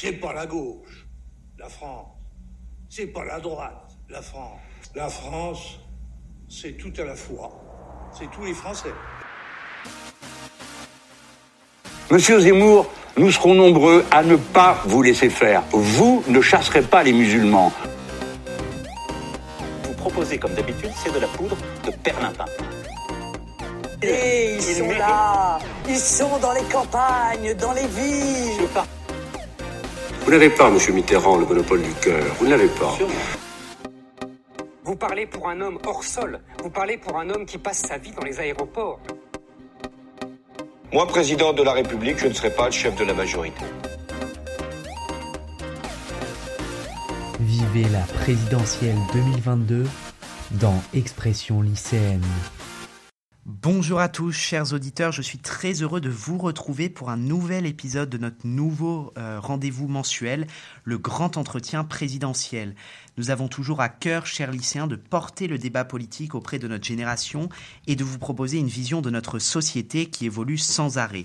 C'est pas la gauche, la France. C'est pas la droite, la France. La France, c'est tout à la fois. C'est tous les Français. Monsieur Zemmour, nous serons nombreux à ne pas vous laisser faire. Vous ne chasserez pas les musulmans. Vous proposez, comme d'habitude, c'est de la poudre de perlimpin. Et ils Il sont là, ils sont dans les campagnes, dans les villes. Vous n'avez pas, monsieur Mitterrand, le monopole du cœur. Vous ne l'avez pas. Vous parlez pour un homme hors sol. Vous parlez pour un homme qui passe sa vie dans les aéroports. Moi, président de la République, je ne serai pas le chef de la majorité. Vivez la présidentielle 2022 dans Expression lycéenne. Bonjour à tous, chers auditeurs, je suis très heureux de vous retrouver pour un nouvel épisode de notre nouveau euh, rendez-vous mensuel, le grand entretien présidentiel. Nous avons toujours à cœur, chers lycéens, de porter le débat politique auprès de notre génération et de vous proposer une vision de notre société qui évolue sans arrêt.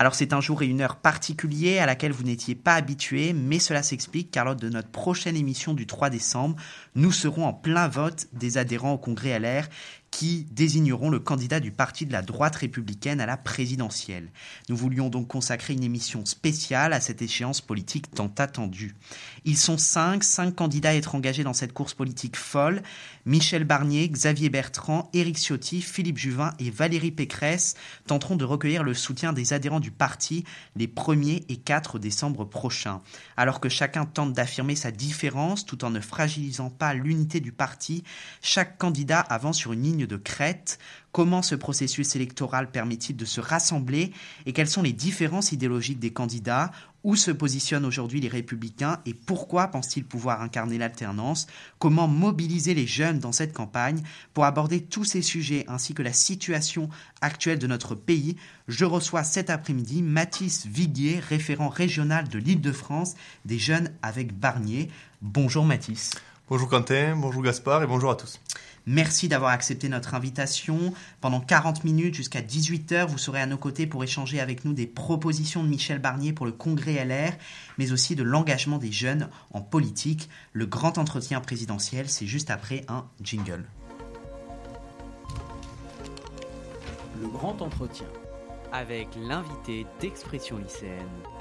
Alors c'est un jour et une heure particulier à laquelle vous n'étiez pas habitués, mais cela s'explique car lors de notre prochaine émission du 3 décembre, nous serons en plein vote des adhérents au Congrès LR qui désigneront le candidat du parti de la droite républicaine à la présidentielle. Nous voulions donc consacrer une émission spéciale à cette échéance politique tant attendue. Ils sont cinq, cinq candidats à être engagés dans cette course politique folle. Michel Barnier, Xavier Bertrand, Éric Ciotti, Philippe Juvin et Valérie Pécresse tenteront de recueillir le soutien des adhérents du parti les 1er et 4 décembre prochains. Alors que chacun tente d'affirmer sa différence tout en ne fragilisant pas l'unité du parti, chaque candidat avance sur une ligne de crête. Comment ce processus électoral permet-il de se rassembler et quelles sont les différences idéologiques des candidats? Où se positionnent aujourd'hui les républicains et pourquoi pensent-ils pouvoir incarner l'alternance? Comment mobiliser les jeunes dans cette campagne? Pour aborder tous ces sujets ainsi que la situation actuelle de notre pays, je reçois cet après-midi Mathis Viguier, référent régional de l'Île-de-France des jeunes avec Barnier. Bonjour Mathis. Bonjour Quentin, bonjour Gaspard et bonjour à tous. Merci d'avoir accepté notre invitation. Pendant 40 minutes jusqu'à 18h, vous serez à nos côtés pour échanger avec nous des propositions de Michel Barnier pour le Congrès LR, mais aussi de l'engagement des jeunes en politique. Le grand entretien présidentiel, c'est juste après un jingle. Le grand entretien avec l'invité d'Expression lycéenne.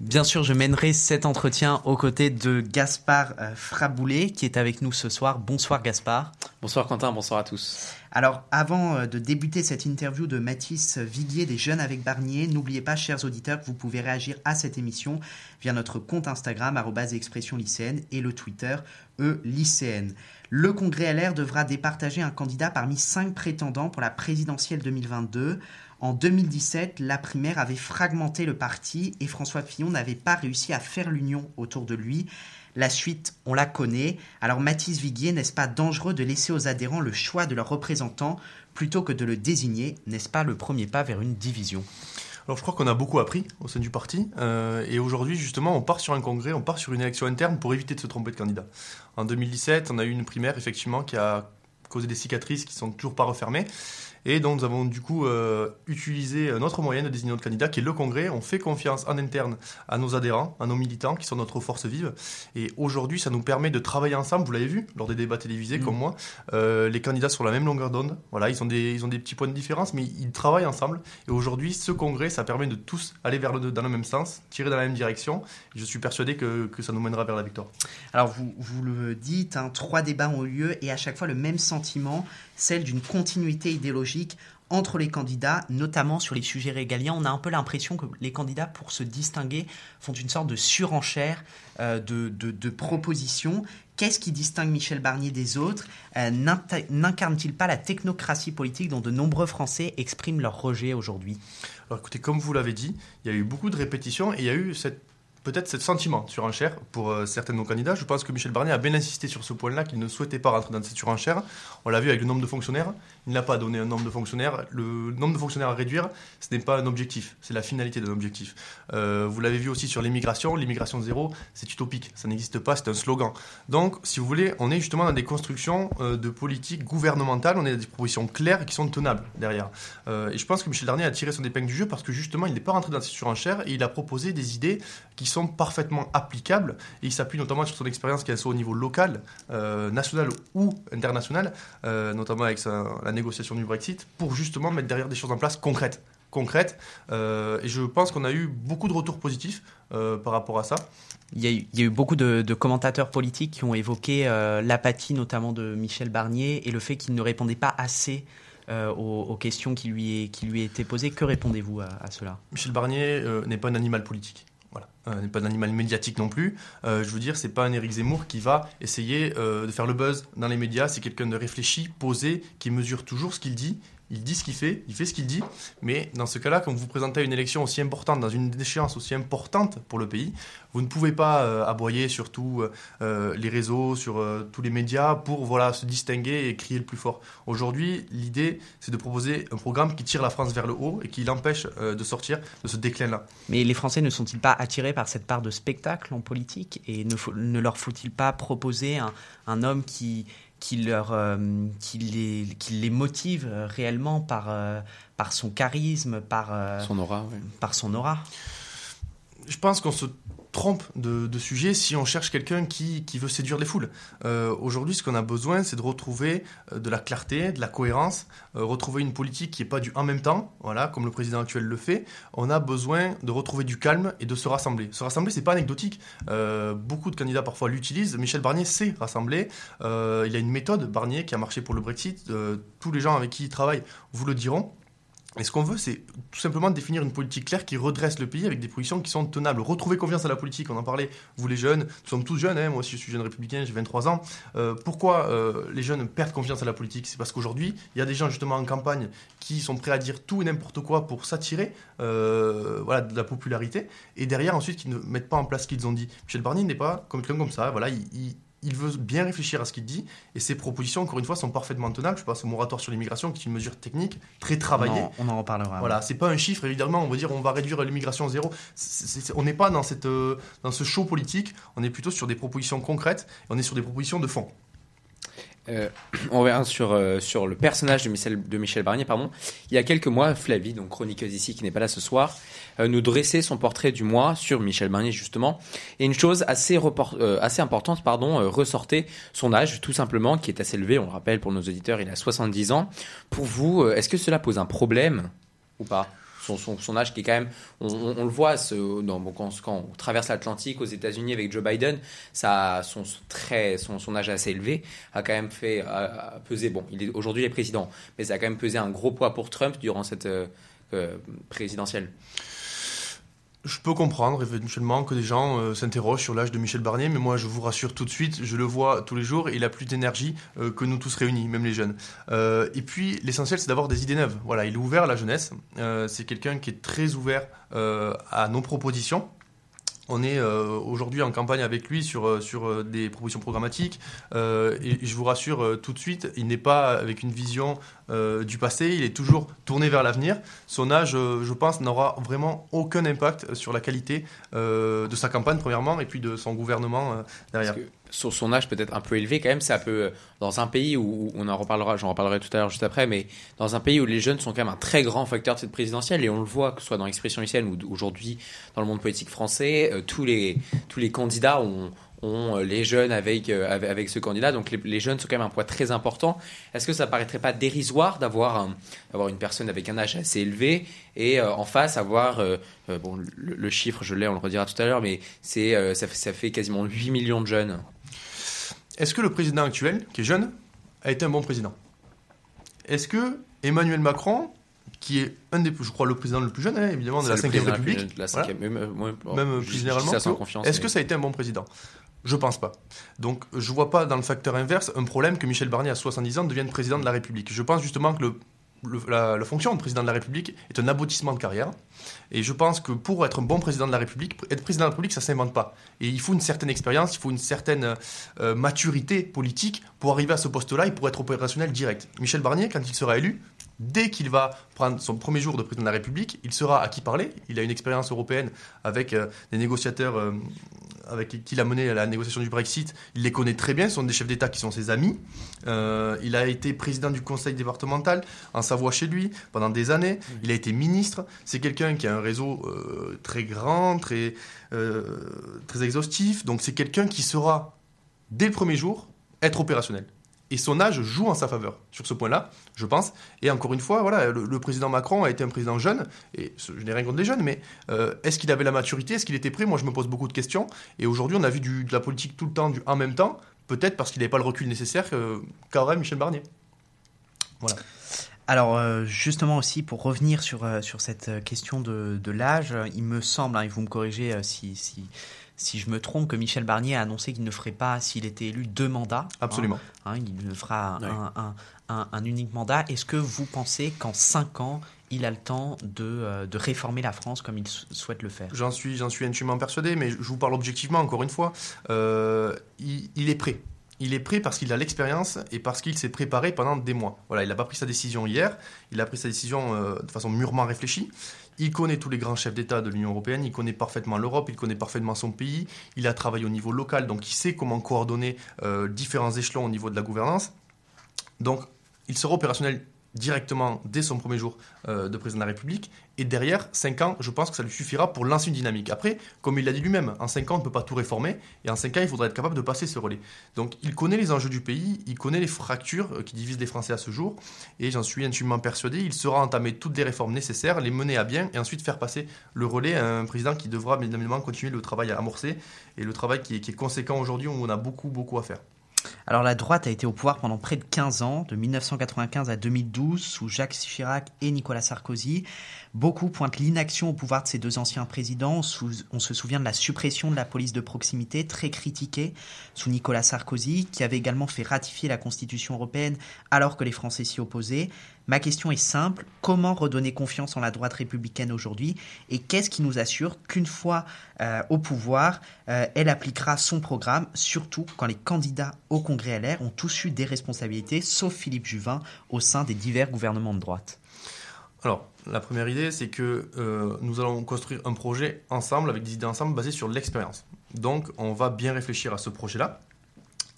Bien sûr, je mènerai cet entretien aux côtés de Gaspard euh, Fraboulet, qui est avec nous ce soir. Bonsoir Gaspard. Bonsoir Quentin, bonsoir à tous. Alors, avant euh, de débuter cette interview de Mathis Viguier des Jeunes avec Barnier, n'oubliez pas, chers auditeurs, que vous pouvez réagir à cette émission via notre compte Instagram, expression lycéenne, et le Twitter, e lycéenne. Le Congrès LR devra départager un candidat parmi cinq prétendants pour la présidentielle 2022. En 2017, la primaire avait fragmenté le parti et François Fillon n'avait pas réussi à faire l'union autour de lui. La suite, on la connaît. Alors Mathis Viguier, n'est-ce pas dangereux de laisser aux adhérents le choix de leur représentant plutôt que de le désigner? N'est-ce pas le premier pas vers une division? Alors je crois qu'on a beaucoup appris au sein du parti euh, et aujourd'hui justement on part sur un congrès, on part sur une élection interne pour éviter de se tromper de candidat. En 2017, on a eu une primaire effectivement qui a causé des cicatrices qui sont toujours pas refermées et donc nous avons du coup euh, utilisé notre moyen de désigner notre candidat qui est le congrès. On fait confiance en interne à nos adhérents, à nos militants qui sont notre force vive. Et aujourd'hui, ça nous permet de travailler ensemble. Vous l'avez vu lors des débats télévisés Mm. comme moi. Euh, les candidats sur la même longueur d'onde. Voilà, ils ont des ils ont des petits points de différence, mais ils travaillent ensemble. Et aujourd'hui, ce congrès, ça permet de tous aller vers le dans le même sens, tirer dans la même direction. Et je suis persuadé que, que ça nous mènera vers la victoire. Alors vous, vous le dites, hein, trois débats ont eu lieu et à chaque fois le même sentiment, celle d'une continuité idéologique entre les candidats, notamment sur les sujets régaliens. On a un peu l'impression que les candidats, pour se distinguer, font une sorte de surenchère euh, de, de- propositions. Qu'est-ce qui distingue Michel Barnier des autres? Euh, N'incarne-t-il pas la technocratie politique dont de nombreux Français expriment leur rejet aujourd'hui? Alors écoutez, comme vous l'avez dit, il y a eu beaucoup de répétitions et il y a eu cette peut-être ce sentiment de surenchère pour euh, certains de nos candidats. Je pense que Michel Barnier a bien insisté sur ce point-là, qu'il ne souhaitait pas rentrer dans cette surenchère. On l'a vu avec le nombre de fonctionnaires. Il n'a pas donné un nombre de fonctionnaires. Le nombre de fonctionnaires à réduire, ce n'est pas un objectif, c'est la finalité d'un objectif. Euh, vous l'avez vu aussi sur l'immigration. L'immigration zéro, c'est utopique, ça n'existe pas, c'est un slogan. Donc, si vous voulez, on est justement dans des constructions euh, de politique gouvernementale, on est dans des propositions claires qui sont tenables derrière. et je pense que Michel Barnier a tiré son épingle du jeu parce que justement, il n'est pas rentré dans cette surenchère et il a proposé des idées qui sont parfaitement applicables. Et il s'appuie notamment sur son expérience, qu'elle soit au niveau local, euh, national ou international, euh, notamment avec la négociation du Brexit, pour justement mettre derrière des choses en place concrètes. concrètes. Euh, et je pense qu'on a eu beaucoup de retours positifs par rapport à ça. Il y, a eu, il y a eu beaucoup de, de, commentateurs politiques qui ont évoqué l'apathie notamment de Michel Barnier et le fait qu'il ne répondait pas assez aux, aux, questions qui lui, qui lui étaient posées. Que répondez-vous à, à, cela? Michel Barnier n'est pas un animal politique. Voilà. Euh, n'est pas un animal médiatique non plus. Euh, je veux dire, c'est pas un Éric Zemmour qui va essayer euh, de faire le buzz dans les médias. C'est quelqu'un de réfléchi, posé, qui mesure toujours ce qu'il dit il dit ce qu'il fait, il fait ce qu'il dit, mais dans ce cas-là, quand vous présentez une élection aussi importante, dans une échéance aussi importante pour le pays, vous ne pouvez pas euh, aboyer sur tous euh, les réseaux, sur euh, tous les médias pour voilà, se distinguer et crier le plus fort. Aujourd'hui, l'idée, c'est de proposer un programme qui tire la France vers le haut et qui l'empêche de sortir de ce déclin-là. Mais les Français ne sont-ils pas attirés par cette part de spectacle en politique et ne, leur faut-il pas proposer un homme qui qui, leur, euh, qui, les, qui les motive réellement par, euh, par son charisme, par son aura. Par son aura. Je pense qu'on se trompe de, de, sujet si on cherche quelqu'un qui, qui, veut séduire les foules. Euh, Aujourd'hui, ce qu'on a besoin, c'est de retrouver euh, de la clarté, de la cohérence, euh, retrouver une politique qui n'est pas du en même temps, voilà, comme le président actuel le fait. On a besoin de retrouver du calme et de se rassembler. Se rassembler, c'est pas anecdotique. Beaucoup de candidats parfois l'utilisent. Michel Barnier sait rassembler. Il a une méthode, Barnier, qui a marché pour le Brexit. Tous les gens avec qui il travaille vous le diront. Et ce qu'on veut, c'est tout simplement définir une politique claire qui redresse le pays avec des positions qui sont tenables. Retrouver confiance à la politique, on en parlait, vous les jeunes, nous sommes tous jeunes, hein, moi je suis jeune républicain, j'ai 23 ans. Euh, pourquoi euh, les jeunes perdent confiance à la politique? C'est parce qu'aujourd'hui, il y a des gens justement en campagne qui sont prêts à dire tout et n'importe quoi pour s'attirer euh, voilà, de la popularité, et derrière ensuite qui ne mettent pas en place ce qu'ils ont dit. Michel Barnier n'est pas comme quelqu'un comme ça, voilà, il, il il veut bien réfléchir à ce qu'il dit, et ses propositions, encore une fois, sont parfaitement tenables. Je pense au moratoire sur l'immigration, qui est une mesure technique, très travaillée. On en, reparlera. Voilà, c'est pas un chiffre, évidemment, on va dire on va réduire l'immigration à zéro. C est, c est, on n'est pas dans, cette, euh, dans ce show politique, on est plutôt sur des propositions concrètes, et on est sur des propositions de fond. Euh, on revient sur, euh, sur le personnage de Michel, de Michel Barnier. Pardon. Il y a quelques mois, Flavie, donc chroniqueuse ici, qui n'est pas là ce soir, euh, nous dressait son portrait du mois sur Michel Barnier, justement. Et une chose assez, euh, assez importante, pardon, euh, ressortait son âge, tout simplement, qui est assez élevé. On le rappelle pour nos auditeurs, il a 70 ans. Pour vous, est-ce que cela pose un problème ou pas? Son, son, son, âge qui est quand même, on, on, on le voit, ce, non, bon, quand, quand, on traverse l'Atlantique aux États-Unis avec Joe Biden, ça, son, très, son, son âge assez élevé a quand même fait a, pesé. Bon, il est aujourd'hui il est président, mais ça a quand même pesé un gros poids pour Trump durant cette euh, euh, présidentielle. Je peux comprendre éventuellement que des gens euh, s'interrogent sur l'âge de Michel Barnier, mais moi je vous rassure tout de suite, je le vois tous les jours, il a plus d'énergie euh, que nous tous réunis, même les jeunes. Euh, et puis l'essentiel c'est d'avoir des idées neuves. Voilà, il est ouvert à la jeunesse, c'est quelqu'un qui est très ouvert à nos propositions. On est euh, aujourd'hui en campagne avec lui sur, euh, euh, des propositions programmatiques et je vous rassure tout de suite, il n'est pas avec une vision du passé, il est toujours tourné vers l'avenir. Son âge, je pense, n'aura vraiment aucun impact sur la qualité de sa campagne, premièrement, et puis de son gouvernement derrière. Sur son âge peut-être un peu élevé quand même, ça peut dans un pays où on en reparlera, j'en reparlerai tout à l'heure juste après, mais dans un pays où les jeunes sont quand même un très grand facteur de cette présidentielle et on le voit que ce soit dans l'expression lycéenne ou aujourd'hui dans le monde politique français, euh, tous les tous les candidats ont ont les jeunes avec, euh, avec, ce candidat. Donc les, jeunes sont quand même un poids très important. Est-ce que ça paraîtrait pas dérisoire d'avoir un, une personne avec un âge assez élevé et euh, en face avoir, euh, bon, le, chiffre, je l'ai, on le redira tout à l'heure, mais c'est euh, ça, ça fait quasiment 8 millions de jeunes? Est-ce que le président actuel, qui est jeune, a été un bon président? Est-ce que Emmanuel Macron, qui est un des, je crois, le président le plus jeune, hein, évidemment, de la 5 République, la 5 voilà. même, moi, bon, même plus généralement, est-ce que ça a été un bon président? Je pense pas. Donc je vois pas dans le facteur inverse un problème que Michel Barnier à 70 ans devienne président de la République. Je pense justement que le le- la, fonction de président de la République est un aboutissement de carrière. Et je pense que pour être un bon président de la République, être président de la République, ça ne s'invente pas. Et il faut une certaine expérience, il faut une certaine euh, maturité politique pour arriver à ce poste-là et pour être opérationnel direct. Michel Barnier, quand il sera élu, dès qu'il va prendre son premier jour de président de la République, il sera à qui parler. Il a une expérience européenne avec euh, des négociateurs euh, avec qui il a mené la négociation du Brexit. Il les connaît très bien, ce sont des chefs d'État qui sont ses amis. Euh, il a été président du conseil départemental en Savoie chez lui pendant des années. Il a été ministre. C'est quelqu'un qui a un réseau euh, très grand, très, très exhaustif. Donc c'est quelqu'un qui sera, dès le premier jour, être opérationnel. Et son âge joue en sa faveur sur ce point-là, je pense. Et encore une fois, voilà, le, président Macron a été un président jeune, et je n'ai rien contre les jeunes, mais euh, est-ce qu'il avait la maturité? Est-ce qu'il était prêt? Moi, je me pose beaucoup de questions. Et aujourd'hui, on a vu de la politique tout le temps, en même temps, peut-être parce qu'il n'avait pas le recul nécessaire qu'aurait Michel Barnier. Voilà. Alors euh, justement aussi pour revenir sur, euh, sur cette question de, de l'âge, il me semble, hein, et vous me corrigez si, si, si je me trompe, que Michel Barnier a annoncé qu'il ne ferait pas, s'il était élu, deux mandats. hein. Absolument. Hein, il ne fera Ouais. un, un- un- un unique mandat. Est-ce que vous pensez qu'en cinq ans, il a le temps de, euh, de réformer la France comme il sou- souhaite le faire? J'en suis, j'en suis intimement persuadé, mais je vous parle objectivement, encore une fois. Euh, il, il est prêt. Il est prêt parce qu'il a l'expérience et parce qu'il s'est préparé pendant des mois. Voilà, il n'a pas pris sa décision hier, il a pris sa décision euh, de façon mûrement réfléchie. Il connaît tous les grands chefs d'État de l'Union européenne, il connaît parfaitement l'Europe, il connaît parfaitement son pays, il a travaillé au niveau local, donc il sait comment coordonner euh, différents échelons au niveau de la gouvernance. Donc, il sera opérationnel directement dès son premier jour euh, de président de la République. Et derrière, 5 ans, je pense que ça lui suffira pour lancer une dynamique. Après, comme il l'a dit lui-même, en 5 ans, on ne peut pas tout réformer. Et en 5 ans, il faudra être capable de passer ce relais. Donc, il connaît les enjeux du pays, il connaît les fractures euh, qui divisent les Français à ce jour. Et j'en suis intimement persuadé, il saura entamer toutes les réformes nécessaires, les mener à bien et ensuite faire passer le relais à un président qui devra bien évidemment continuer le travail à amorcer et le travail qui est, qui est conséquent aujourd'hui où on a beaucoup, beaucoup à faire. Alors la droite a été au pouvoir pendant près de 15 ans, de 1995 à 2012, sous Jacques Chirac et Nicolas Sarkozy. Beaucoup pointent l'inaction au pouvoir de ces deux anciens présidents. On se souvient de la suppression de la police de proximité, très critiquée, sous Nicolas Sarkozy, qui avait également fait ratifier la Constitution européenne alors que les Français s'y opposaient. Ma question est simple, comment redonner confiance en la droite républicaine aujourd'hui et qu'est-ce qui nous assure qu'une fois euh, au pouvoir, euh, elle appliquera son programme, surtout quand les candidats au Congrès LR ont tous eu des responsabilités, sauf Philippe Juvin, au sein des divers gouvernements de droite? Alors, la première idée, c'est que euh, nous allons construire un projet ensemble, avec des idées ensemble, basées sur l'expérience. Donc, on va bien réfléchir à ce projet-là.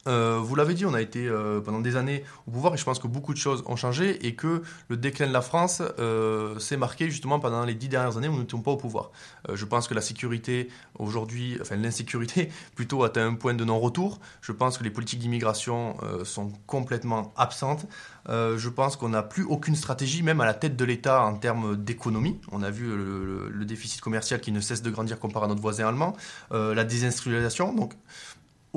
Euh, vous l'avez dit, on a été euh, pendant des années au pouvoir et je pense que beaucoup de choses ont changé et que le déclin de la France euh, s'est marqué justement pendant les dix dernières années où nous n'étions pas au pouvoir. Je pense que la sécurité aujourd'hui, enfin l'insécurité plutôt atteint un point de non-retour. Je pense que les politiques d'immigration sont complètement absentes. Je pense qu'on n'a plus aucune stratégie, même à la tête de l'État en termes d'économie. On a vu le, le- déficit commercial qui ne cesse de grandir comparé à notre voisin allemand, la désindustrialisation. Donc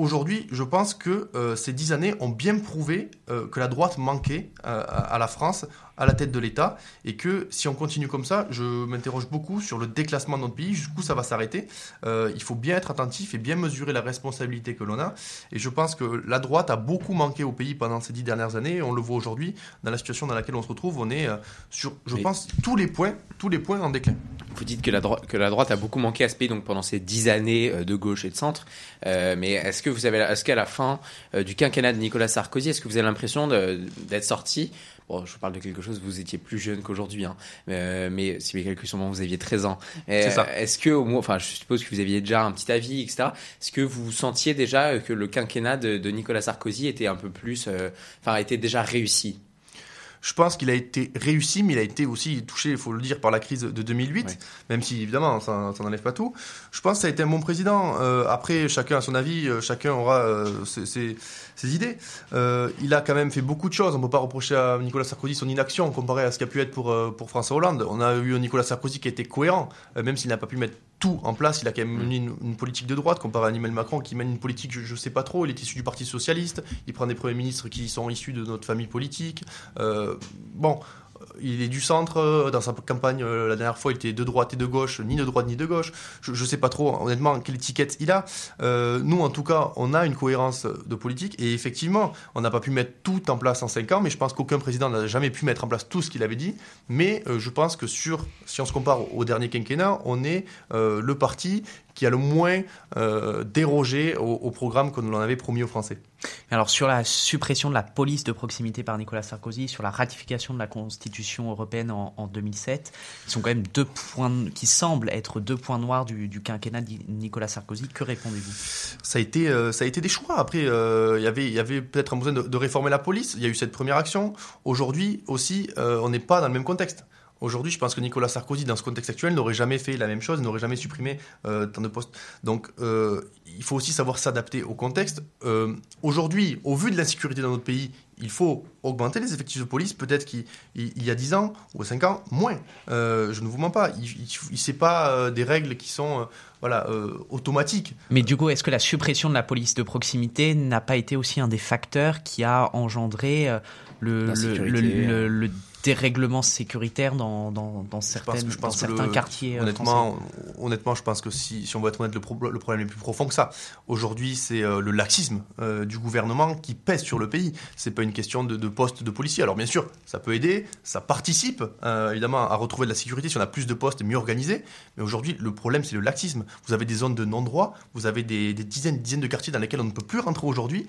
aujourd'hui, je pense que euh, ces dix années ont bien prouvé euh, que la droite manquait euh, à, à la France, à la tête de l'État, et que si on continue comme ça, je m'interroge beaucoup sur le déclassement de notre pays, jusqu'où ça va s'arrêter. Euh, il faut bien être attentif et bien mesurer la responsabilité que l'on a. Et je pense que la droite a beaucoup manqué au pays pendant ces dix dernières années. Et on le voit aujourd'hui dans la situation dans laquelle on se retrouve. On est euh, sur, je Mais- pense, tous les points, tous les points en déclin. Vous dites que la, droite que la droite a beaucoup manqué à ce pays donc pendant ces dix années euh, de gauche et de centre. Mais est-ce que vous avez, est-ce qu'à la fin du quinquennat de Nicolas Sarkozy, est-ce que vous avez l'impression d'être sorti Bon, je parle de quelque chose, vous étiez plus jeune qu'aujourd'hui, hein. Euh, mais si mes calculs sont bons, vous aviez 13 ans. Euh, C'est ça. Est-ce que, au moins, enfin, je suppose que vous aviez déjà un petit avis, etc. Est-ce que vous sentiez déjà que le quinquennat de, de Nicolas Sarkozy était un peu plus, euh, enfin, était déjà réussi? Je pense qu'il a été réussi, mais il a été aussi touché, il faut le dire, par la crise de 2008, Ouais. même si évidemment ça, ça n'enlève pas tout. Je pense que ça a été un bon président. Euh, après, chacun a son avis, euh, chacun aura euh, ses, ses- ses idées. Euh, il a quand même fait beaucoup de choses. On ne peut pas reprocher à Nicolas Sarkozy son inaction comparé à ce qu'a pu être pour, euh, pour François Hollande. On a eu Nicolas Sarkozy qui était cohérent, euh, même s'il n'a pas pu mettre tout en place. Il a quand même mené une, une politique de droite comparé à Emmanuel Macron qui mène une politique, je ne sais pas trop. Il est issu du Parti Socialiste. Il prend des premiers ministres qui sont issus de notre famille politique. Bon, il est du centre. Dans sa campagne, la dernière fois, il était de droite et de gauche, ni de droite ni de gauche. Je, ne sais pas trop, honnêtement, quelle étiquette il a. nous, en tout cas, on a une cohérence de politique. Et effectivement, on n'a pas pu mettre tout en place en 5 ans, mais je pense qu'aucun président n'a jamais pu mettre en place tout ce qu'il avait dit. Mais je pense que sur, si on se compare au dernier quinquennat, on est le parti qui a le moins euh, dérogé au, programme que nous en avait promis aux Français. Alors sur la suppression de la police de proximité par Nicolas Sarkozy, sur la ratification de la Constitution européenne en, 2007, qui sont quand même deux points qui semblent être deux points noirs du, quinquennat de Nicolas Sarkozy. Que répondez-vous? Ça a été euh, ça a été des choix. Après, euh, il y avait il y avait peut-être un besoin de, de, réformer la police. Il y a eu cette première action. Aujourd'hui aussi, on n'est pas dans le même contexte. Aujourd'hui, je pense que Nicolas Sarkozy, dans ce contexte actuel, n'aurait jamais fait la même chose, n'aurait jamais supprimé euh, tant de postes. Donc, euh, il faut aussi savoir s'adapter au contexte. Euh, aujourd'hui, au vu de l'insécurité dans notre pays, il faut augmenter les effectifs de police. Peut-être qu'il y a 10 ans ou 5 ans, moins. je ne vous mens pas. Il n'est pas des règles qui sont voilà, automatiques. Mais du coup, est-ce que la suppression de la police de proximité n'a pas été aussi un des facteurs qui a engendré le, le, le dérèglements sécuritaires dans, dans, dans, certaines, dans certains quartiers euh, honnêtement, honnêtement, je pense que si, si on veut être honnête, le, le problème est plus profond que ça. Aujourd'hui, c'est euh, le laxisme euh, du gouvernement qui pèse sur le pays. C'est pas une question de, de postes de policiers. Alors bien sûr, ça peut aider, ça participe évidemment à retrouver de la sécurité si on a plus de postes mieux organisés. Mais aujourd'hui, le problème, c'est le laxisme. Vous avez des zones de non-droit, vous avez des, des, dizaines, dizaines de quartiers dans lesquels on ne peut plus rentrer aujourd'hui,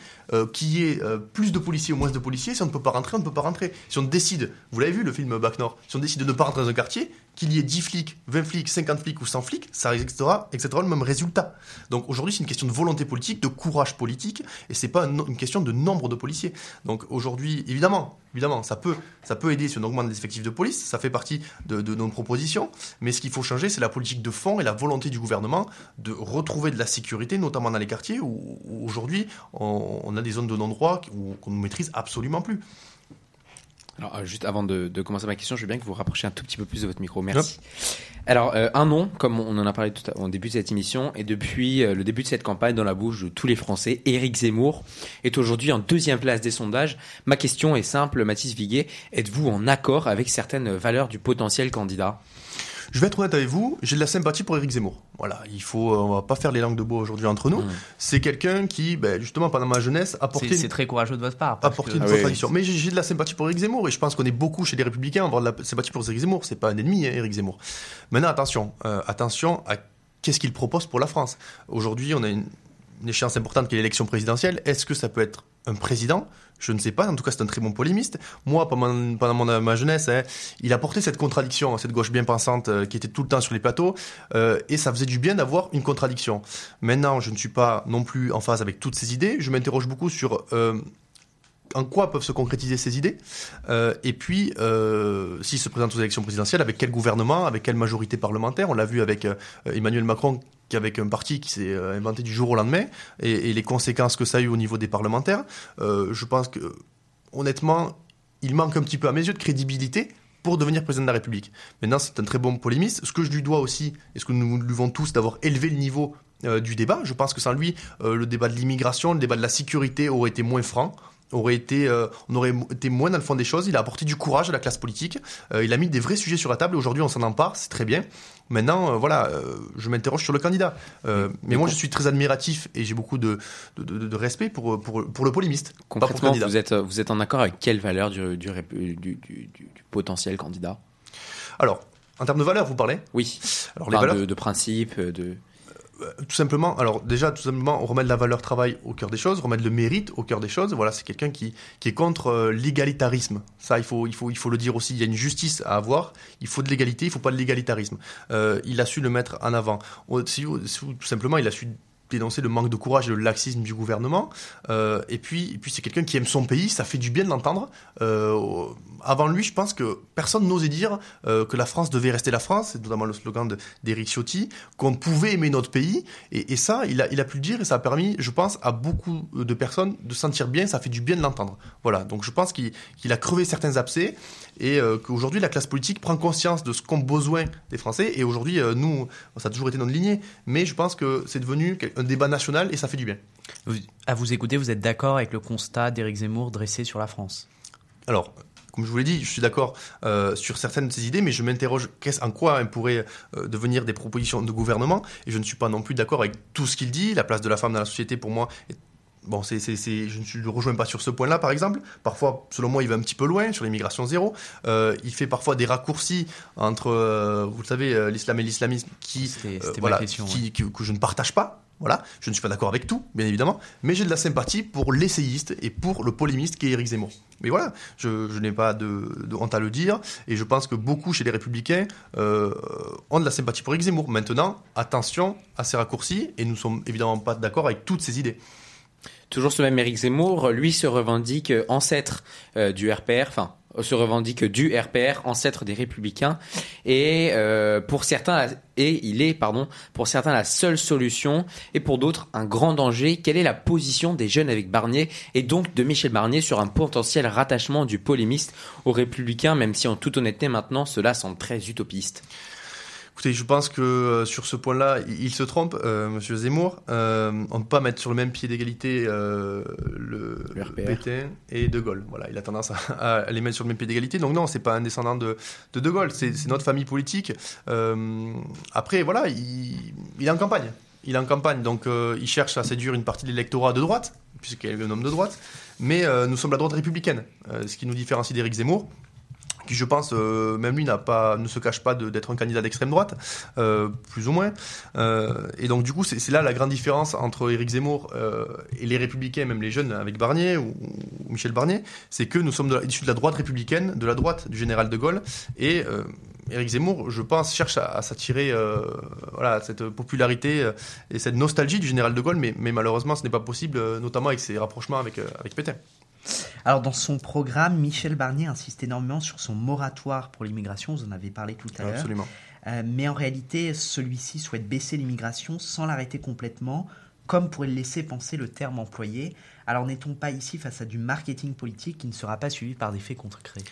qui est plus de policiers ou moins de policiers. Si on ne peut pas rentrer, on ne peut pas rentrer. Si on décide, vous l'avez vu, le film Bac Nord. Si on décide de ne pas rentrer dans un quartier, qu'il y ait 10 flics, 20 flics, 50 flics ou 100 flics, ça excitera, le même résultat. Donc aujourd'hui, c'est une question de volonté politique, de courage politique, et c'est pas une question de nombre de policiers. Donc aujourd'hui, évidemment, évidemment, ça peut, ça peut aider si on augmente les effectifs de police, ça fait partie de, nos propositions, mais ce qu'il faut changer, c'est la politique de fond et la volonté du gouvernement de retrouver de la sécurité, notamment dans les quartiers où, aujourd'hui on, a des zones de non-droit qu'on ne maîtrise absolument plus. Alors, euh, juste avant de, commencer ma question, je veux bien que vous rapprochiez un tout petit peu plus de votre micro. Merci. Alors, euh, un nom, comme on en a parlé tout au début de cette émission, et depuis euh, le début de cette campagne dans la bouche de tous les Français, Éric Zemmour est aujourd'hui en deuxième place des sondages. Ma question est simple, Mathis Viguet, êtes-vous en accord avec certaines valeurs du potentiel candidat? Je vais être honnête avec vous, j'ai de la sympathie pour Éric Zemmour. Voilà, il faut, on va pas faire les langues de bois aujourd'hui entre nous. Mmh. C'est quelqu'un qui, ben, justement, pendant ma jeunesse, a porté. C'est très courageux de votre part. A porté une ah Mais j'ai de la sympathie pour Éric Zemmour et je pense qu'on est beaucoup chez les Républicains à avoir de la sympathie pour Éric Zemmour. C'est pas un ennemi, hein, Éric Zemmour. Maintenant, attention, euh, attention à qu'est-ce qu'il propose pour la France. Aujourd'hui, on a une, une échéance importante qui est l'élection présidentielle. Est-ce que ça peut être un président? Je ne sais pas, en tout cas c'est un très bon polémiste. Moi, pendant, pendant ma jeunesse, hein, il a porté cette contradiction, cette gauche bien pensante euh, qui était tout le temps sur les plateaux, euh, et ça faisait du bien d'avoir une contradiction. Maintenant, je ne suis pas non plus en phase avec toutes ces idées, je m'interroge beaucoup sur euh, en quoi peuvent se concrétiser ces idées Et puis, s'il se présente aux élections présidentielles, avec quel gouvernement, avec quelle majorité parlementaire? On l'a vu avec Emmanuel Macron avec un parti qui s'est euh, inventé du jour au lendemain et, les conséquences que ça a eu au niveau des parlementaires, euh, je pense que honnêtement, il manque un petit peu à mes yeux de crédibilité pour devenir président de la République. Maintenant, c'est un très bon polémiste. Ce que je lui dois aussi, et ce que nous lui devons tous, d'avoir élevé le niveau euh, du débat. Je pense que sans lui, le débat de l'immigration, le débat de la sécurité aurait été moins franc aurait été, on aurait été moins dans le fond des choses. Il a apporté du courage à la classe politique. il a mis des vrais sujets sur la table et aujourd'hui on s'en empare, c'est très bien. Maintenant, euh, voilà, euh, je m'interroge sur le candidat. Euh, mais moi, je suis très admiratif et j'ai beaucoup de, de, respect pour, pour, pour, le polémiste. Concrètement, vous, êtes, vous êtes en accord avec quelle valeur du, du, du, du potentiel candidat? Alors, en termes de valeur, vous parlez? Oui. Alors, les valeurs... de, de principe, de tout simplement, alors déjà, tout simplement, remettre la valeur travail au cœur des choses, remettre le mérite au cœur des choses. Voilà, c'est quelqu'un qui, qui est contre euh, l'égalitarisme. Ça, il faut, il, faut, il faut le dire aussi. Il y a une justice à avoir. Il faut de l'égalité, il faut pas de l'égalitarisme. Euh, il a su le mettre en avant. tout simplement, il a su dénoncer le manque de courage et le laxisme du gouvernement. Euh, et puis, et puis c'est quelqu'un qui aime son pays, ça fait du bien de l'entendre. Euh, avant lui, je pense que personne n'osait dire euh, que la France devait rester la France, c'est notamment le slogan d'Éric Ciotti, qu'on pouvait aimer notre pays. Et, ça, il a, il a pu le dire et ça a permis, je pense, à beaucoup de personnes de sentir bien, ça fait du bien de l'entendre. Voilà, donc je pense qu'il a crevé certains abcès et euh, qu'aujourd'hui la classe politique prend conscience de ce qu'ont besoin des Français. Et aujourd'hui, euh, nous, ça a toujours été notre lignée, mais je pense que c'est devenu un débat national et ça fait du bien. À vous écouter, vous êtes d'accord avec le constat d'Éric Zemmour dressé sur la France? Alors, Comme je vous l'ai dit, je suis d'accord euh, sur certaines de ces idées, mais je m'interroge en quoi elles pourraient euh, devenir des propositions de gouvernement? Et je ne suis pas non plus d'accord avec tout ce qu'il dit. La place de la femme dans la société, pour moi, est Bon, c'est, je ne le rejoins pas sur ce point-là, par exemple. Parfois, selon moi, il va un petit peu loin sur l'immigration zéro. Euh, il fait parfois des raccourcis entre, euh, vous le savez, euh, l'islam et l'islamisme qui, c'était voilà, question, qui- ouais. que, que je ne partage pas. Voilà, je ne suis pas d'accord avec tout, bien évidemment, mais j'ai de la sympathie pour l'essayiste et pour le polémiste qui est Éric Zemmour. Mais voilà, je, je n'ai pas de, de honte à le dire, et je pense que beaucoup chez les Républicains euh, ont de la sympathie pour Éric Zemmour. Maintenant, attention à ces raccourcis, et nous ne sommes évidemment pas d'accord avec toutes ces idées. Toujours ce même Éric Zemmour, lui se revendique ancêtre euh, du RPR, enfin euh, se revendique du RPR, ancêtre des Républicains, et euh, pour certains, et il est pardon, pour certains la seule solution, et pour d'autres un grand danger. Quelle est la position des jeunes avec Barnier et donc de Michel Barnier sur un potentiel rattachement du polémiste aux Républicains, même si en toute honnêteté maintenant cela semble très utopiste? Écoutez, je pense que euh, sur ce point-là, il, il se trompe, euh, Monsieur Zemmour. Euh, on ne peut pas mettre sur le même pied d'égalité euh, le, Le. Pétain et De Gaulle. Voilà, il a tendance à, à les mettre sur le même pied d'égalité. Donc non, c'est pas un descendant de De, de Gaulle, c'est notre famille politique. Après, voilà, il, il est en campagne. Il est en campagne, donc il cherche à séduire une partie de l'électorat de droite, puisqu'il est un homme de droite. Mais nous sommes la droite républicaine, ce qui nous différencie d'Éric Zemmour qui je pense, euh, même lui, n'a pas, ne se cache pas d'être un candidat d'extrême droite, euh, plus ou moins. Euh, et donc du coup, c'est là la grande différence entre Éric Zemmour et les Républicains, même les jeunes avec Barnier ou, Michel Barnier, c'est que nous sommes issus de la droite républicaine, de la droite du général de Gaulle, et Éric Zemmour, je pense, cherche à, s'attirer euh, cette popularité et cette nostalgie du général de Gaulle, mais, malheureusement, ce n'est pas possible, notamment avec ses rapprochements avec, avec Pétain. Alors, dans son programme, Michel Barnier insiste énormément sur son moratoire pour l'immigration. Vous en avez parlé tout à l'heure. Absolument. Euh, mais en réalité, celui-ci souhaite baisser l'immigration sans l'arrêter complètement, comme pourrait le laisser penser le terme employé. Alors, n'est-on pas ici face à du marketing politique qui ne sera pas suivi par des faits concrets?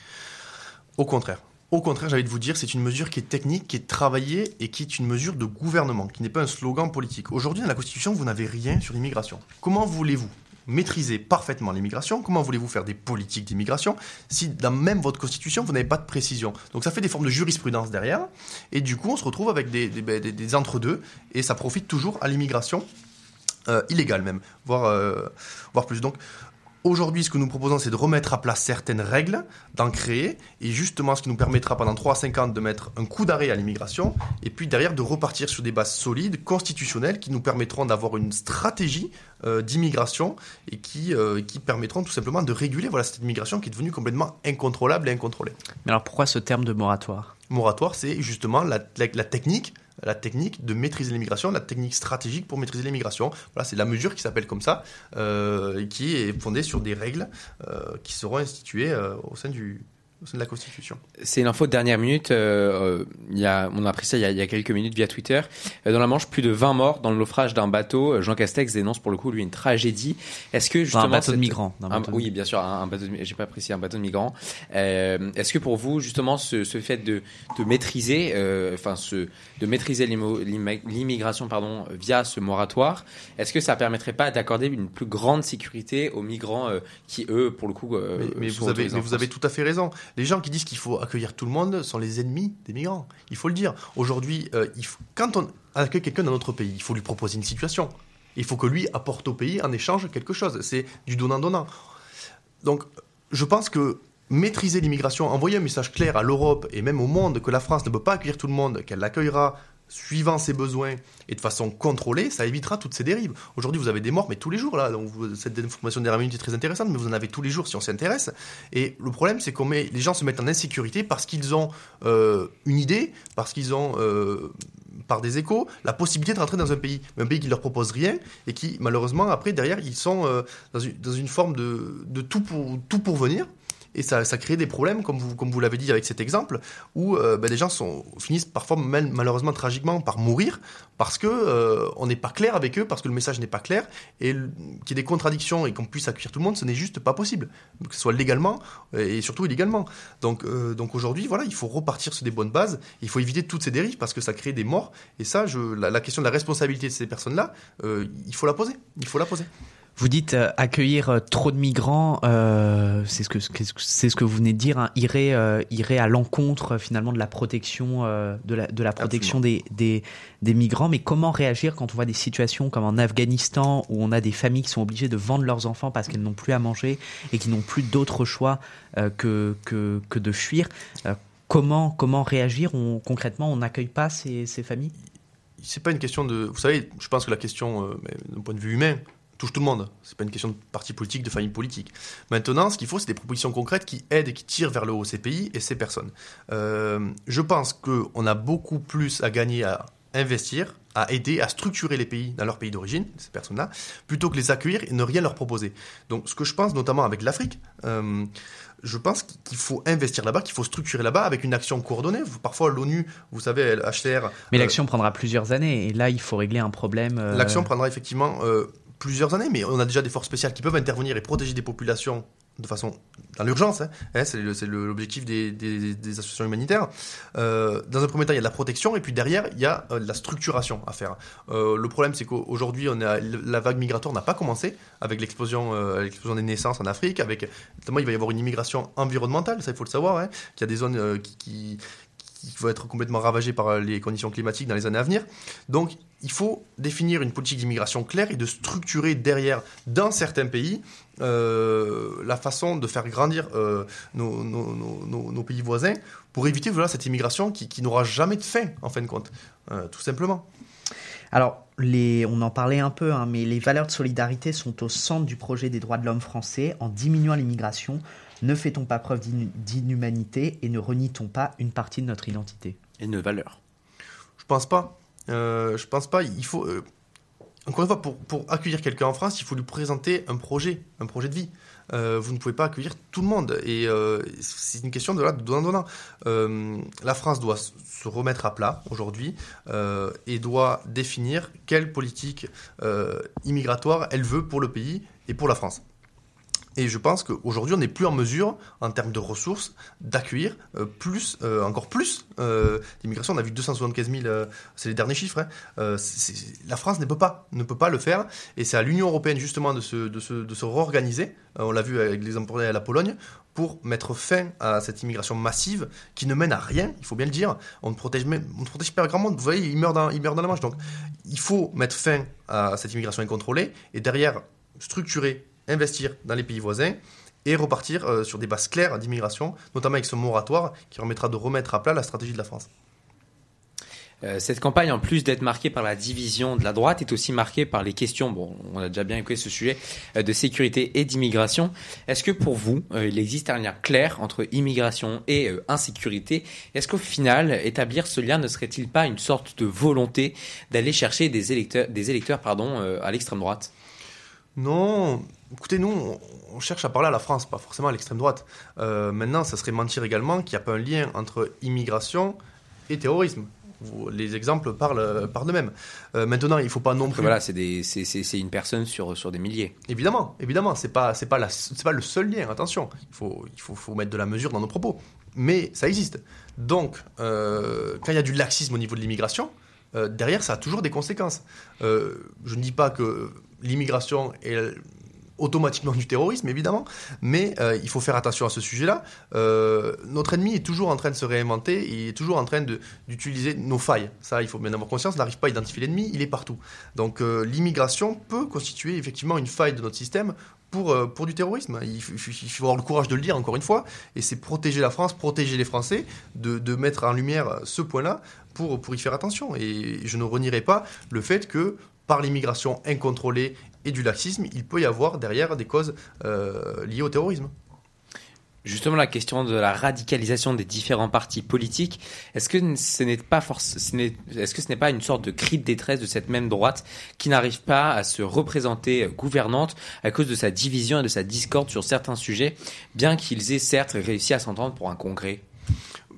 Au contraire. Au contraire, j'allais de vous dire, c'est une mesure qui est technique, qui est travaillée et qui est une mesure de gouvernement, qui n'est pas un slogan politique. Aujourd'hui, dans la Constitution, vous n'avez rien sur l'immigration. Comment voulez-vous maîtriser parfaitement l'immigration. Comment voulez-vous faire des politiques d'immigration si dans même votre Constitution, vous n'avez pas de précision? Donc ça fait des formes de jurisprudence derrière, et du coup, on se retrouve avec des, des- entre-deux, et ça profite toujours à l'immigration euh, illégale même, voire, euh, voire plus. Donc Aujourd'hui, ce que nous proposons, c'est de remettre à place certaines règles, d'en créer, et justement ce qui nous permettra pendant 3 à 5 ans de mettre un coup d'arrêt à l'immigration, et puis derrière de repartir sur des bases solides, constitutionnelles, qui nous permettront d'avoir une stratégie euh, d'immigration, et qui, euh, qui permettront tout simplement de réguler voilà, cette immigration qui est devenue complètement incontrôlable et incontrôlée. Mais alors, pourquoi ce terme de moratoire? Moratoire, c'est justement la, la- la technique la technique de maîtriser l'immigration, la technique stratégique pour maîtriser l'immigration. Voilà, c'est la mesure qui s'appelle comme ça, euh, qui est fondée sur des règles euh, qui seront instituées euh, au, sein du, de la Constitution. C'est une info de dernière minute. euh, euh, il y a, on a appris ça il y a, il y a quelques minutes via Twitter. Euh, dans la Manche, plus de 20 morts dans le naufrage d'un bateau. Jean Castex dénonce pour le coup lui une tragédie. Est-ce que justement un bateau de migrants, d'un un- bateau de- oui, bien sûr, un, un bateau. De, j'ai pas précisé un bateau de migrants. Euh, Est-ce que pour vous justement ce, ce fait de, de maîtriser, euh, enfin ce, de maîtriser l'immigration pardon via ce moratoire, est-ce que ça permettrait pas d'accorder une plus grande sécurité aux migrants euh, qui eux pour le coup euh, Mais, mais sont vous, avez, mais vous avez tout à fait raison. Les gens qui disent qu'il faut accueillir tout le monde sont les ennemis des migrants. Il faut le dire. Aujourd'hui, euh, quand on accueille quelqu'un dans notre pays, il faut lui proposer une situation. Il faut que lui apporte au pays en échange quelque chose. C'est du donnant-donnant. Donc, je pense que maîtriser l'immigration, envoyer un message clair à l'Europe et même au monde que la France ne peut pas accueillir tout le monde, qu'elle l'accueillera suivant ses besoins et de façon contrôlée, ça évitera toutes ces dérives. Aujourd'hui, vous avez des morts, mais tous les jours, là. Cette information de dernière minute est très intéressante, mais vous en avez tous les jours si on s'intéresse. Et le problème, c'est qu'on met, les gens se mettent en insécurité parce qu'ils ont euh, une idée, parce qu'ils ont, euh, par des échos, la possibilité de rentrer dans un pays. Un pays qui leur propose rien et qui, malheureusement, après, derrière, ils sont euh, dans, une, dans une forme de, de tout, pour, tout pour venir. Et ça, crée des problèmes, comme vous, l'avez dit avec cet exemple, où euh, ben, les gens finissent parfois mal- malheureusement tragiquement par mourir parce que euh, on n'est pas clair avec eux, parce que le message n'est pas clair, et qu'il y ait des contradictions et qu'on puisse accueillir tout le monde, ce n'est juste pas possible, que ce soit légalement euh, et surtout illégalement. Donc, euh, donc aujourd'hui, voilà, il faut repartir sur des bonnes bases, il faut éviter toutes ces dérives parce que ça crée des morts, et ça, je, la, la question de la responsabilité de ces personnes-là, il faut la poser, il faut la poser. Vous dites euh, accueillir euh, trop de migrants, euh, c'est ce que c'est ce que vous venez de dire, hein, irait euh, irait à l'encontre finalement de la protection de la de la protection des, des des migrants. Mais comment réagir quand on voit des situations comme en Afghanistan où on a des familles qui sont obligées de vendre leurs enfants parce qu'elles n'ont plus à manger et qui n'ont plus d'autre choix que, que que de fuir. Comment comment réagir? On, Concrètement, on n'accueille pas ces, ces familles? C'est pas une question de. Vous savez, je pense que la question, d'un point de vue humain, touche tout le monde. C'est pas une question de parti politique, de famille politique. Maintenant, ce qu'il faut, c'est des propositions concrètes qui aident et qui tirent vers le haut ces pays et ces personnes. Euh, je pense qu'on a beaucoup plus à gagner à investir, à aider, à structurer les pays dans leur pays d'origine, ces personnes-là, plutôt que les accueillir et ne rien leur proposer. Donc, ce que je pense, notamment avec l'Afrique, euh, je pense qu'il faut investir là-bas, qu'il faut structurer là-bas avec une action coordonnée. Parfois, l'ONU, vous savez, HCR. Mais l'action euh, prendra plusieurs années et là, il faut régler un problème. Euh... L'action prendra effectivement plusieurs années, mais on a déjà des forces spéciales qui peuvent intervenir et protéger des populations de façon dans l'urgence, hein, hein, c'est l'objectif des, associations humanitaires. Euh, dans un premier temps, il y a de la protection, et puis derrière, il y a euh, de la structuration à faire. Euh, le problème, c'est qu'aujourd'hui, la vague migratoire n'a pas commencé avec l'explosion euh, des naissances en Afrique, avec notamment il va y avoir une immigration environnementale, ça il faut le savoir, hein, qu'il y a des zones euh, qui qui va être complètement ravagé par les conditions climatiques dans les années à venir. Donc, il faut définir une politique d'immigration claire et de structurer derrière, dans certains pays, euh, la façon de faire grandir euh, nos, pays voisins pour éviter voilà, cette immigration qui, n'aura jamais de fin, en fin de compte, euh, tout simplement. Alors, on en parlait un peu, hein, mais les valeurs de solidarité sont au centre du projet des droits de l'homme français. En diminuant l'immigration, ne fait-on pas preuve d'inhumanité et ne renie-t-on pas une partie de notre identité? Et de nos valeurs Je pense pas. Euh, je pense pas. Il faut. Euh, encore une fois, pour, pour accueillir quelqu'un en France, il faut lui présenter un projet, un projet de vie. Euh, vous ne pouvez pas accueillir tout le monde. Et euh, c'est une question de, là, de donnant-donnant. Euh, la France doit se remettre à plat aujourd'hui euh, et doit définir quelle politique immigratoire elle veut pour le pays et pour la France. Et je pense qu'aujourd'hui, on n'est plus en mesure, en termes de ressources, d'accueillir euh, plus, euh, encore plus euh, d'immigration. On a vu 275 000, c'est les derniers chiffres. Hein. La France ne peut pas, ne peut pas le faire. Et c'est à l'Union européenne justement de se, de se, de se réorganiser. on l'a vu avec l'exemple de la Pologne pour mettre fin à cette immigration massive qui ne mène à rien, il faut bien le dire. On ne protège, même, on protège pas grand monde. Vous voyez, il meurt dans, il meurt dans la manche. Donc, il faut mettre fin à cette immigration incontrôlée et derrière structurer investir dans les pays voisins et repartir euh, sur des bases claires d'immigration, notamment avec ce moratoire qui permettra de remettre à plat la stratégie de la France. Euh, cette campagne, en plus d'être marquée par la division de la droite, est aussi marquée par les questions, bon, on a déjà bien écouté ce sujet, euh, de sécurité et d'immigration. Est-ce que pour vous, il existe un lien clair entre immigration et insécurité? Est-ce qu'au final, établir ce lien ne serait-il pas une sorte de volonté d'aller chercher des électeurs, des électeurs pardon, à l'extrême droite? Non, Écoutez, nous, on cherche à parler à la France, pas forcément à l'extrême droite. Euh, maintenant, ça serait mentir également qu'il n'y a pas un lien entre immigration et terrorisme. Les exemples parlent par d'eux-mêmes. Euh, maintenant, il ne faut pas non plus. Voilà, c'est une personne sur, sur des milliers. Évidemment, évidemment, c'est pas c'est pas la c'est pas le seul lien. Attention, il faut il faut, faut mettre de la mesure dans nos propos. Mais ça existe. Donc, euh, quand il y a du laxisme au niveau de l'immigration, euh, derrière, ça a toujours des conséquences. Euh, je ne dis pas que l'immigration est automatiquement du terrorisme, évidemment, mais euh, il faut faire attention à ce sujet-là. Euh, notre ennemi est toujours en train de se réinventer, il est toujours en train d'utiliser nos failles. Ça, il faut bien avoir conscience, on n'arrive pas à identifier l'ennemi, il est partout. Donc euh, l'immigration peut constituer effectivement une faille de notre système pour, pour du terrorisme. Il, faut avoir le courage de le dire encore une fois, et c'est protéger la France, protéger les Français, de, de mettre en lumière ce point-là pour, pour y faire attention. Et je ne renierai pas le fait que par l'immigration incontrôlée et du laxisme, il peut y avoir derrière des causes euh, liées au terrorisme. Justement, la question de la radicalisation des différents partis politiques, est-ce que ce n'est pas est-ce que ce n'est pas une sorte de cri de détresse de cette même droite qui n'arrive pas à se représenter gouvernante à cause de sa division et de sa discorde sur certains sujets, bien qu'ils aient certes réussi à s'entendre pour un congrès?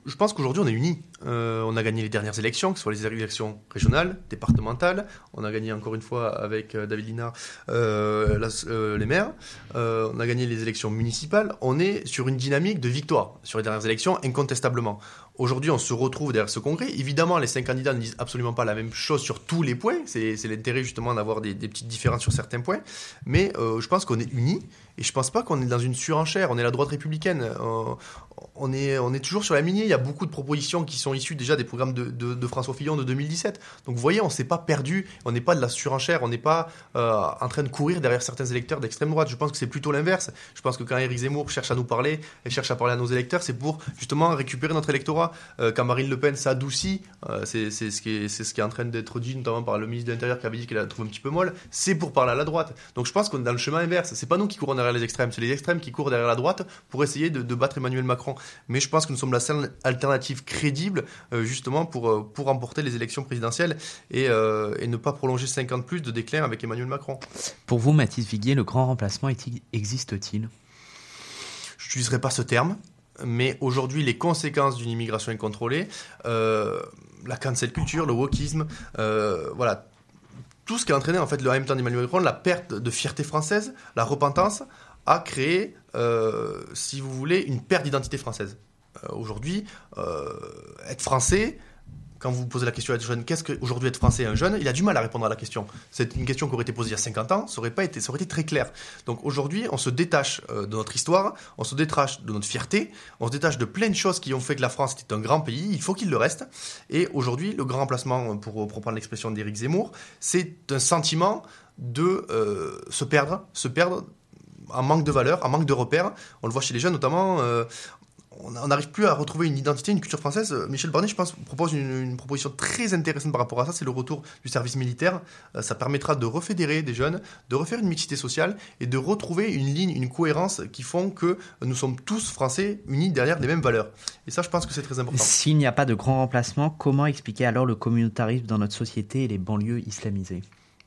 Je pense qu'aujourd'hui on est unis. Euh, on a gagné les dernières élections, que ce soit les élections régionales, départementales. On a gagné encore une fois avec euh, David Linard euh, la, euh, les maires. On a gagné les élections municipales. On est sur une dynamique de victoire sur les dernières élections, incontestablement. Aujourd'hui, on se retrouve derrière ce congrès. Évidemment, les cinq candidats ne disent absolument pas la même chose sur tous les points. C'est l'intérêt justement d'avoir des, des, petites différences sur certains points. Mais je pense qu'on est unis et je pense pas qu'on est dans une surenchère. On est la droite républicaine. Euh, on, est, on est toujours sur la lignée. Il y a beaucoup de propositions qui sont issues déjà des programmes de, François Fillon de 2017. Donc vous voyez, on s'est pas perdu. On n'est pas de la surenchère. On n'est pas euh, en train de courir derrière certains électeurs d'extrême droite. Je pense que c'est plutôt l'inverse. Je pense que quand Éric Zemmour cherche à nous parler et cherche à parler à nos électeurs, c'est pour justement récupérer notre électorat euh, quand Marine Le Pen s'adoucit, c'est ce, qui est, ce qui est en train d'être dit notamment par le ministre de l'Intérieur qui avait dit qu'elle la trouve un petit peu molle, c'est pour parler à la droite. Donc je pense qu'on est dans le chemin inverse. C'est pas nous qui courons derrière les extrêmes, c'est les extrêmes qui courent derrière la droite pour essayer de, de, battre Emmanuel Macron. Mais je pense que nous sommes la seule alternative crédible euh, justement pour, euh, pour remporter les élections présidentielles et, euh, et ne pas prolonger 50 plus de déclin avec Emmanuel Macron. Pour vous, Mathis Viguier, le grand remplacement existe-t-il? Je n'utiliserai pas ce terme mais aujourd'hui, les conséquences d'une immigration incontrôlée, euh, la cancel culture, le wokisme, voilà, tout ce qui a entraîné en fait le même temps d'Emmanuel Macron, la perte de fierté française, la repentance, a créé, euh, si vous voulez, une perte d'identité française. Euh, aujourd'hui, euh, être français, quand vous posez la question à des jeunes, qu'est-ce qu'aujourd'hui être français un jeune, il a du mal à répondre à la question. C'est une question qui aurait été posée il y a 50 ans, ça aurait, pas été, très clair. Donc aujourd'hui, on se détache euh, de notre histoire, on se détache de notre fierté, on se détache de plein de choses qui ont fait que la France était un grand pays, il faut qu'il le reste. Et aujourd'hui, le grand remplacement, pour, pour reprendre l'expression d'Éric Zemmour, c'est un sentiment de euh, se perdre, se perdre en manque de valeur, en manque de repères. On le voit chez les jeunes notamment. Euh, on n'arrive plus à retrouver une identité, une culture française. Michel Barnier, je pense, propose une, une proposition très intéressante par rapport à ça, c'est le retour du service militaire. Euh, ça permettra de refédérer des jeunes, de refaire une mixité sociale et de retrouver une ligne, une cohérence qui font que nous sommes tous français unis derrière les mêmes valeurs. Et ça, je pense que c'est très important. S'il n'y a pas de grand remplacement, comment expliquer alors le communautarisme dans notre société et les banlieues islamisées?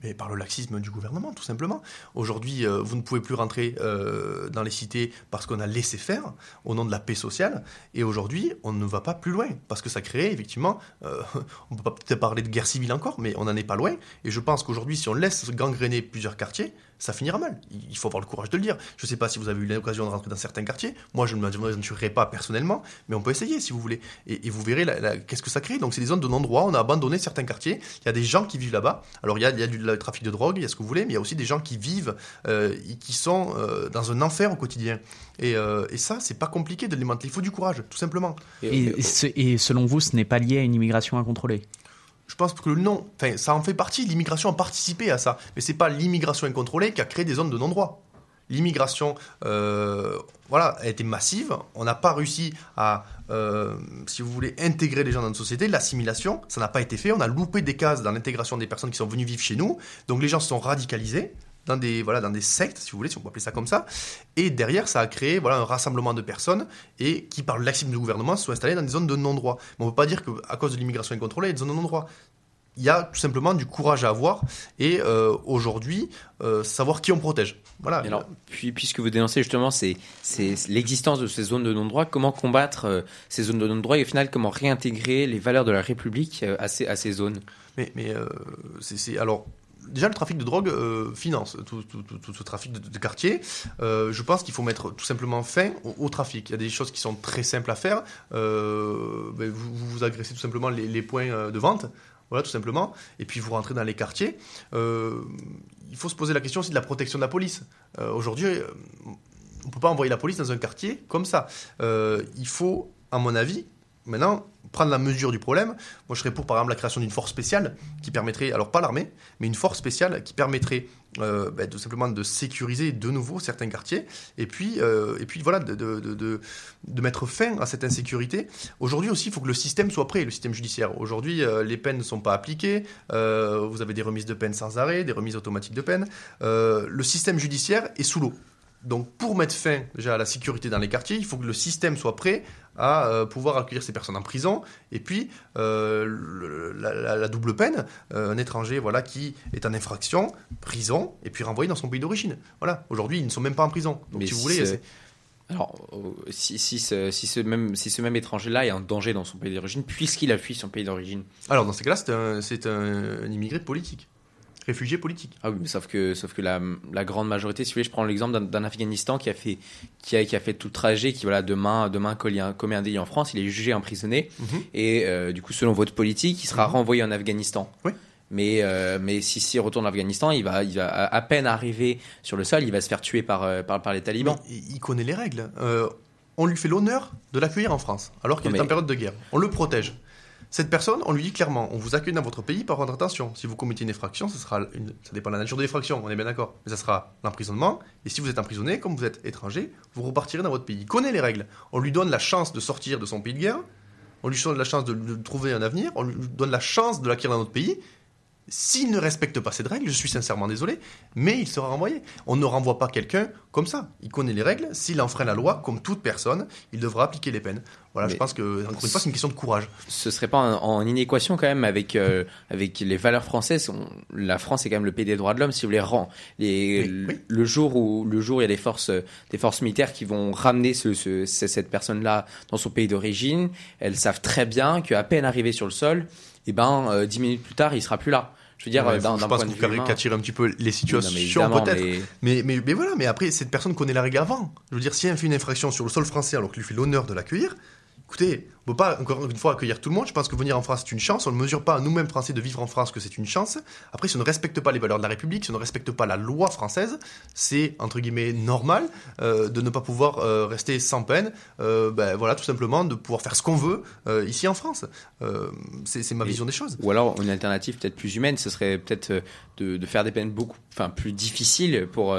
Mais par le laxisme du gouvernement, tout simplement. Aujourd'hui, euh, vous ne pouvez plus rentrer euh, dans les cités parce qu'on a laissé faire au nom de la paix sociale. Et aujourd'hui, on ne va pas plus loin parce que ça crée effectivement. Euh, on peut pas peut-être parler de guerre civile encore, mais on n'en est pas loin. Et je pense qu'aujourd'hui, si on laisse gangréner plusieurs quartiers, ça finira mal. Il faut avoir le courage de le dire. Je ne sais pas si vous avez eu l'occasion de rentrer dans certains quartiers. Moi, je ne m'aventurerai pas personnellement, mais on peut essayer si vous voulez. Et, vous verrez qu'est-ce que ça crée. Donc, c'est des zones de non-droit. On a abandonné certains quartiers. Il y a des gens qui vivent là-bas. Alors, il y a, du trafic de drogue, il y a ce que vous voulez, mais il y a aussi des gens qui vivent, euh, qui sont euh, dans un enfer au quotidien. Et, euh, et ça, c'est pas compliqué de les Il faut du courage, tout simplement. Et selon vous, ce n'est pas lié à une immigration incontrôlée? Je pense que le non, enfin, ça en fait partie. L'immigration a participé à ça, mais c'est pas l'immigration incontrôlée qui a créé des zones de non-droit. L'immigration, euh, voilà, a été massive. On n'a pas réussi à, euh, si vous voulez, intégrer les gens dans notre société. L'assimilation, ça n'a pas été fait. On a loupé des cases dans l'intégration des personnes qui sont venues vivre chez nous. Donc les gens se sont radicalisés dans des, voilà, dans des sectes, si vous voulez, si on peut appeler ça comme ça. Et derrière, ça a créé voilà, un rassemblement de personnes et qui, par le laxisme du gouvernement, se sont installées dans des zones de non-droit. Mais on ne peut pas dire qu'à cause de l'immigration incontrôlée, il y a des zones de non-droit. Il y a tout simplement du courage à avoir et euh, aujourd'hui, euh, savoir qui on protège. Voilà. Alors, puis, puisque vous dénoncez justement c'est l'existence de ces zones de non-droit, comment combattre euh, ces zones de non-droit et au final, comment réintégrer les valeurs de la République à, ces, à ces zones? Mais, mais c'est alors déjà le trafic de drogue euh, finance tout, ce trafic de, de quartier. Euh, je pense qu'il faut mettre tout simplement fin au, au, trafic. Il y a des choses qui sont très simples à faire. Euh, ben vous, vous agressez tout simplement les, les, points de vente. Voilà, tout simplement. Et puis vous rentrez dans les quartiers. il faut se poser la question aussi de la protection de la police. Aujourd'hui, on ne peut pas envoyer la police dans un quartier comme ça. il faut, à mon avis, maintenant prendre la mesure du problème. Moi, je serais pour, par exemple, la création d'une force spéciale qui permettrait, alors pas l'armée, mais une force spéciale qui permettrait euh, bah, tout simplement de sécuriser de nouveau certains quartiers et puis, euh, voilà, de, de, de, de, mettre fin à cette insécurité. Aujourd'hui aussi, il faut que le système soit prêt, le système judiciaire. Aujourd'hui, euh, les peines ne sont pas appliquées, euh, vous avez des remises de peine sans arrêt, des remises automatiques de peine. Le système judiciaire est sous l'eau. Donc pour mettre fin déjà à la sécurité dans les quartiers, il faut que le système soit prêt à euh, pouvoir accueillir ces personnes en prison. Et puis euh, le, la, la, double peine, euh, un étranger voilà qui est en infraction, prison, et puis renvoyé dans son pays d'origine. Voilà. Aujourd'hui, ils ne sont même pas en prison. Donc Mais si vous voulez, alors, si, si, ce, si, ce même, si ce même étranger-là est en danger dans son pays d'origine, puisqu'il a fui son pays d'origine Alors, dans ces cas-là, c'est un, un, un immigré politique. Réfugiés politiques. Ah oui, mais sauf que, sauf que la, la grande majorité, si vous voulez, je prends l'exemple d'un- Afghanistan qui a fait, qui a, qui a fait tout le trajet, qui voilà demain, demain commet un- délit en France, il est jugé emprisonné Mhm. et euh, du coup, selon votre politique, il sera renvoyé en Afghanistan. Oui. Mais, euh, mais si s'il retourne en Afghanistan, il va, il va à peine arriver sur le sol, il va se faire tuer par, euh, par, par les talibans. Mais il connaît les règles. Euh, on lui fait l'honneur de l'accueillir en France, alors qu'il est en période de guerre. On le protège. Cette personne, on lui dit clairement, on vous accueille dans votre pays, par contre attention, si vous commettez une une- ça dépend de la nature de l'infraction, on est bien d'accord, mais ça sera l'emprisonnement, et si vous êtes emprisonné, comme vous êtes étranger, vous repartirez dans votre pays. Il connaît les règles. On lui donne la chance de sortir de son pays de guerre, on lui donne la chance de, de trouver un avenir, on lui donne la chance de l'acquérir dans notre pays. S'il ne respecte pas cette règle, je suis sincèrement désolé, mais il sera renvoyé. On ne renvoie pas quelqu'un comme ça. Il connaît les règles. S'il enfreint la loi, comme toute personne, il devra appliquer les peines. Voilà, Mais- je pense que, encore une fois, c'est une question de courage. ce serait pas en, en inéquation quand même avec euh, avec les valeurs françaises. On- la France est quand même le pays des droits de l'homme. Si vous voulez, rend les, Oui, oui. le jour où le jour où il y a des forces des forces militaires qui vont ramener ce, ce- ce- cette personne là dans son pays d'origine, elles savent très bien qu'à peine arrivé sur le sol, et ben euh, dix minutes plus tard, il sera plus là. Je veux dire, Ouais, euh, d'un je pense humain. caricature un petit peu les situations, peut-être. mais- Mais, mais, mais voilà, mais après, cette personne connaît la règle avant. Je veux dire, si elle fait une infraction sur le sol français alors qu'il lui fait l'honneur de l'accueillir, écoutez, on peut pas, encore une fois, accueillir tout le monde. Je pense que venir en France, c'est une chance. On ne mesure pas nous-mêmes français de vivre en France que c'est une chance. Après, si on ne respecte pas les valeurs de la République, si on ne respecte pas la loi française, c'est, entre guillemets, normal euh, de ne pas pouvoir euh, rester sans peine. Euh, ben, voilà, tout simplement, de pouvoir faire ce qu'on veut ici en France. C'est ma Et- vision des choses. Ou alors une alternative peut-être plus humaine, ce serait peut-être de, de faire des peines beaucoup, enfin plus difficiles pour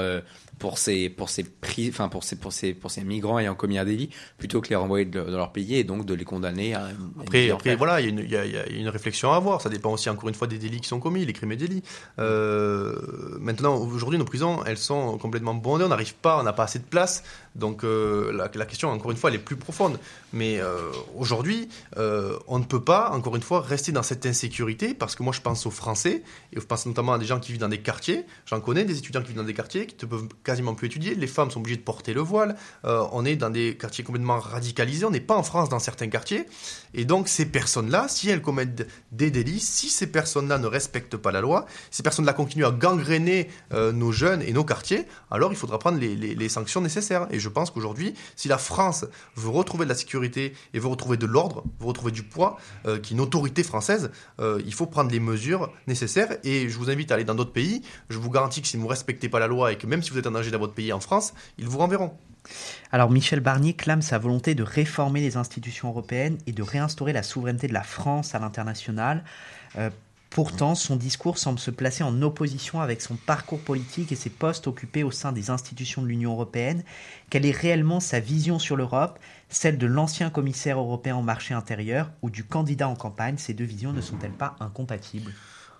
pour ces pour ces prix, enfin pour ces pour ces pour ces migrants ayant commis un délit, plutôt que les renvoyer de, dans leur pays et donc de les condamner à. une Après, après voilà, il y, y a une réflexion à avoir. Ça dépend aussi, encore une fois, des délits qui sont commis, les crimes et délits. Euh, maintenant, aujourd'hui, nos prisons, elles sont complètement bondées. On n'arrive pas, on n'a pas assez de place. Donc, euh, la, question, encore une fois, elle est plus profonde. Mais euh, aujourd'hui, euh, on ne peut pas, encore une fois, rester dans cette insécurité parce que moi, je pense aux Français et je pense notamment à des gens qui vivent dans des quartiers. J'en connais des étudiants qui vivent dans des quartiers qui ne peuvent quasiment plus étudier. Les femmes sont obligées de porter le voile. On est dans des quartiers complètement radicalisés. On n'est pas en France dans certains quartiers. Et donc, ces personnes-là, si elles commettent des délits, si ces personnes-là ne respectent pas la loi, ces personnes-là continuent à gangréner nos jeunes et nos quartiers, alors il faudra prendre les, sanctions nécessaires. Pense qu'aujourd'hui, si la France veut retrouver de la sécurité et veut retrouver de l'ordre, veut retrouver du poids, euh, qui est une autorité française, euh, il faut prendre les mesures nécessaires. Et je vous invite à aller dans d'autres pays. Je vous garantis que si vous ne respectez pas la loi et que même si vous êtes en danger dans votre pays en France, ils vous renverront. Alors Michel Barnier clame sa volonté de réformer les institutions européennes et de réinstaurer la souveraineté de la France à l'international. Euh, pourtant, son discours semble se placer en opposition avec son parcours politique et ses postes occupés au sein des institutions de l'Union européenne. Quelle est réellement sa vision sur l'Europe, celle de l'ancien commissaire européen au marché intérieur ou du candidat en campagne? Ces deux visions ne sont-elles pas incompatibles?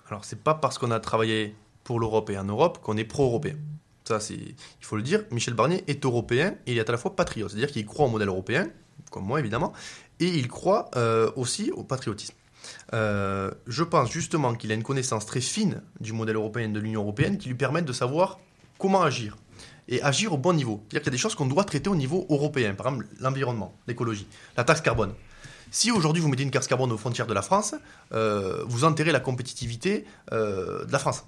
Alors, c'est pas parce qu'on a travaillé pour l'Europe et en Europe qu'on est pro-européen. Ça, c'est, il faut le dire. Michel Barnier est européen et il est à la fois patriote, c'est-à-dire qu'il croit au modèle européen, comme moi évidemment, et il croit euh, aussi au patriotisme. Euh, je pense justement qu'il a une connaissance très fine du modèle européen de l'Union européenne qui lui permettent de savoir comment agir et agir au bon niveau. C'est-à-dire y a des choses qu'on doit traiter au niveau européen, par exemple l'environnement, l'écologie, la taxe carbone. Si aujourd'hui vous mettez une taxe carbone aux frontières de la France, euh, vous enterrez la compétitivité euh, de la France.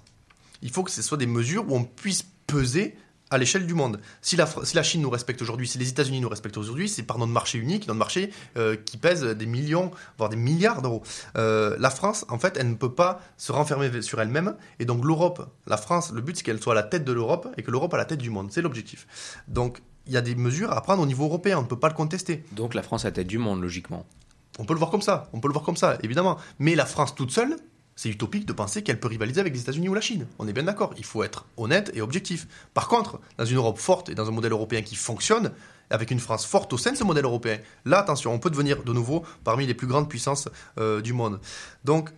Il faut que ce soit des mesures où on puisse peser à l'échelle du monde. Si la, si la Chine nous respecte aujourd'hui, si les États-Unis nous respectent aujourd'hui, c'est par notre marché unique, notre marché euh, qui pèse des millions, voire des milliards d'euros. Euh, la France, en fait, elle ne peut pas se renfermer sur elle-même. Et donc l'Europe, la France, le but c'est qu'elle soit à la tête de l'Europe et que l'Europe à la tête du monde. C'est l'objectif. Donc il y a des mesures à prendre au niveau européen, on ne peut pas le contester. Donc la France à la tête du monde, logiquement. On peut le voir comme ça, on peut le voir comme ça, évidemment. Mais la France toute seule, c'est utopique de penser qu'elle peut rivaliser avec les États-Unis ou la Chine. On est bien d'accord, il faut être honnête et objectif. Par contre, dans une Europe forte et dans un modèle européen qui fonctionne, avec une France forte au sein de ce modèle européen, là, attention, on peut devenir de nouveau parmi les plus grandes puissances euh, du monde. Donc,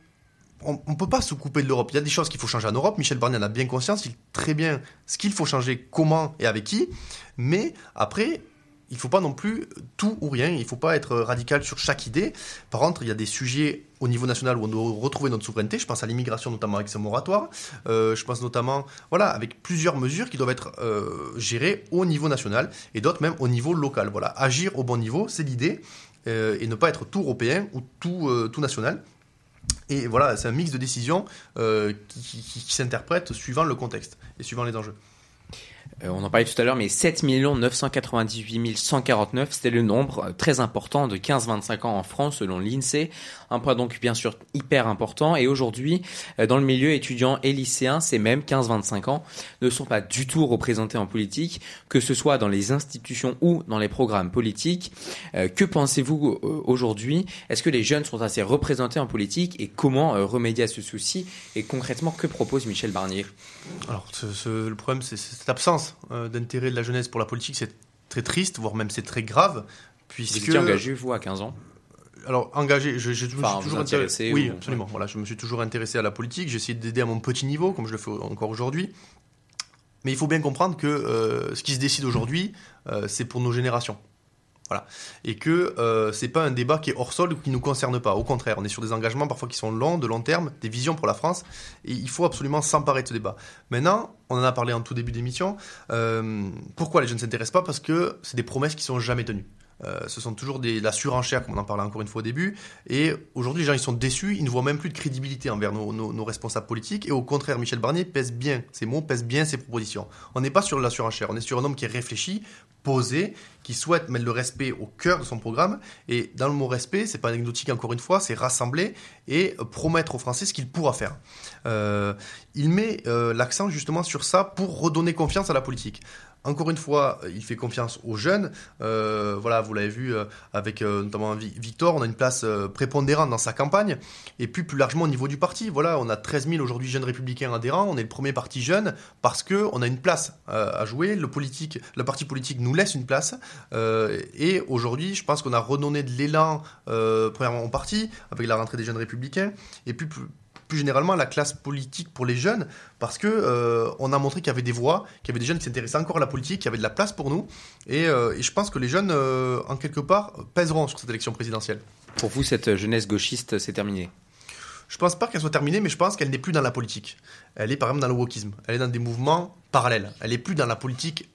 on ne peut pas se couper de l'Europe. Il y a des choses qu'il faut changer en Europe. Michel Barnier en a bien conscience. Il très bien ce qu'il faut changer, comment et avec qui. Mais après, il ne faut pas non plus tout ou rien. Il ne faut pas être radical sur chaque idée. Par contre, il y a des sujets au niveau national où on doit retrouver notre souveraineté. Je pense à l'immigration, notamment avec ce moratoire. Euh, je pense notamment, avec plusieurs mesures qui doivent être euh, gérées au niveau national et d'autres même au niveau local. Voilà, agir au bon niveau, c'est l'idée. Euh, et ne pas être tout européen ou tout, tout national. Et voilà, c'est un mix de décisions qui s'interprètent suivant le contexte et suivant les enjeux. Euh, on en parlait tout à l'heure, mais 7 998 149, c'était le nombre euh, très important de 15-25 ans en France selon l'INSEE. Un point donc bien sûr hyper important. Et aujourd'hui, euh, dans le milieu étudiant et lycéen, ces mêmes 15-25 ans ne sont pas du tout représentés en politique, que ce soit dans les institutions ou dans les programmes politiques. que pensez-vous aujourd'hui? Est-ce que les jeunes sont assez représentés en politique? Et comment remédier à ce souci? Et concrètement, que propose Michel Barnier? Alors, ce, ce, le problème, c'est cette absence euh, d'intérêt de la jeunesse pour la politique, c'est très triste, voire même c'est très grave. Puisque... Vous étiez engagé, vous, à 15 ans? Alors engagé, je, je, je enfin, me suis toujours intéressé. Oui, absolument. Voilà, je me suis toujours intéressé à la politique. J'ai essayé d'aider à mon petit niveau, comme je le fais encore aujourd'hui. Mais il faut bien comprendre que euh, ce qui se décide aujourd'hui, euh, c'est pour nos générations. Voilà. Et que euh, c'est pas un débat qui est hors sol ou qui nous concerne pas. Au contraire, on est sur des engagements parfois qui sont longs, de long terme, des visions pour la France. Et il faut absolument s'emparer de ce débat. Maintenant, on en a parlé en tout début d'émission. Euh, pourquoi les jeunes ne s'intéressent pas? Parce que c'est des promesses qui sont jamais tenues. Euh, ce sont toujours des, la surenchère, comme on en parlait encore une fois au début. Et aujourd'hui, les gens ils sont déçus, ils ne voient même plus de crédibilité envers nos, responsables politiques. Et au contraire, Michel Barnier pèse bien ses mots, pèse bien ses propositions. On n'est pas sur la surenchère, on est sur un homme qui est réfléchi, posé, qui souhaite mettre le respect au cœur de son programme. Et dans le mot respect, c'est pas anecdotique encore une fois, c'est rassembler et promettre aux Français ce qu'il pourra faire. Euh, il met euh, l'accent justement sur ça pour redonner confiance à la politique. Encore une fois, il fait confiance aux jeunes. Euh, voilà, vous l'avez vu euh, avec euh, notamment Victor, on a une place euh, prépondérante dans sa campagne. Et puis plus largement au niveau du parti, voilà, on a 13 000 aujourd'hui jeunes républicains adhérents. On est le premier parti jeune parce que on a une place euh, à jouer. Le politique, le parti politique nous laisse une place. Euh, et aujourd'hui, je pense qu'on a redonné de l'élan premièrement au parti avec la rentrée des jeunes républicains. Et puis plus généralement la classe politique pour les jeunes, parce que euh, on a montré qu'il y avait des voix, qu'il y avait des jeunes qui s'intéressaient encore à la politique, qu'il y avait de la place pour nous, et, euh, et je pense que les jeunes, euh, en quelque part, pèseront sur cette élection présidentielle. Pour vous, cette jeunesse gauchiste, c'est terminé? Je pense pas qu'elle soit terminée, mais je pense qu'elle n'est plus dans la politique. Elle est par exemple dans le wokisme. Elle est dans des mouvements parallèles. Elle est plus dans la politique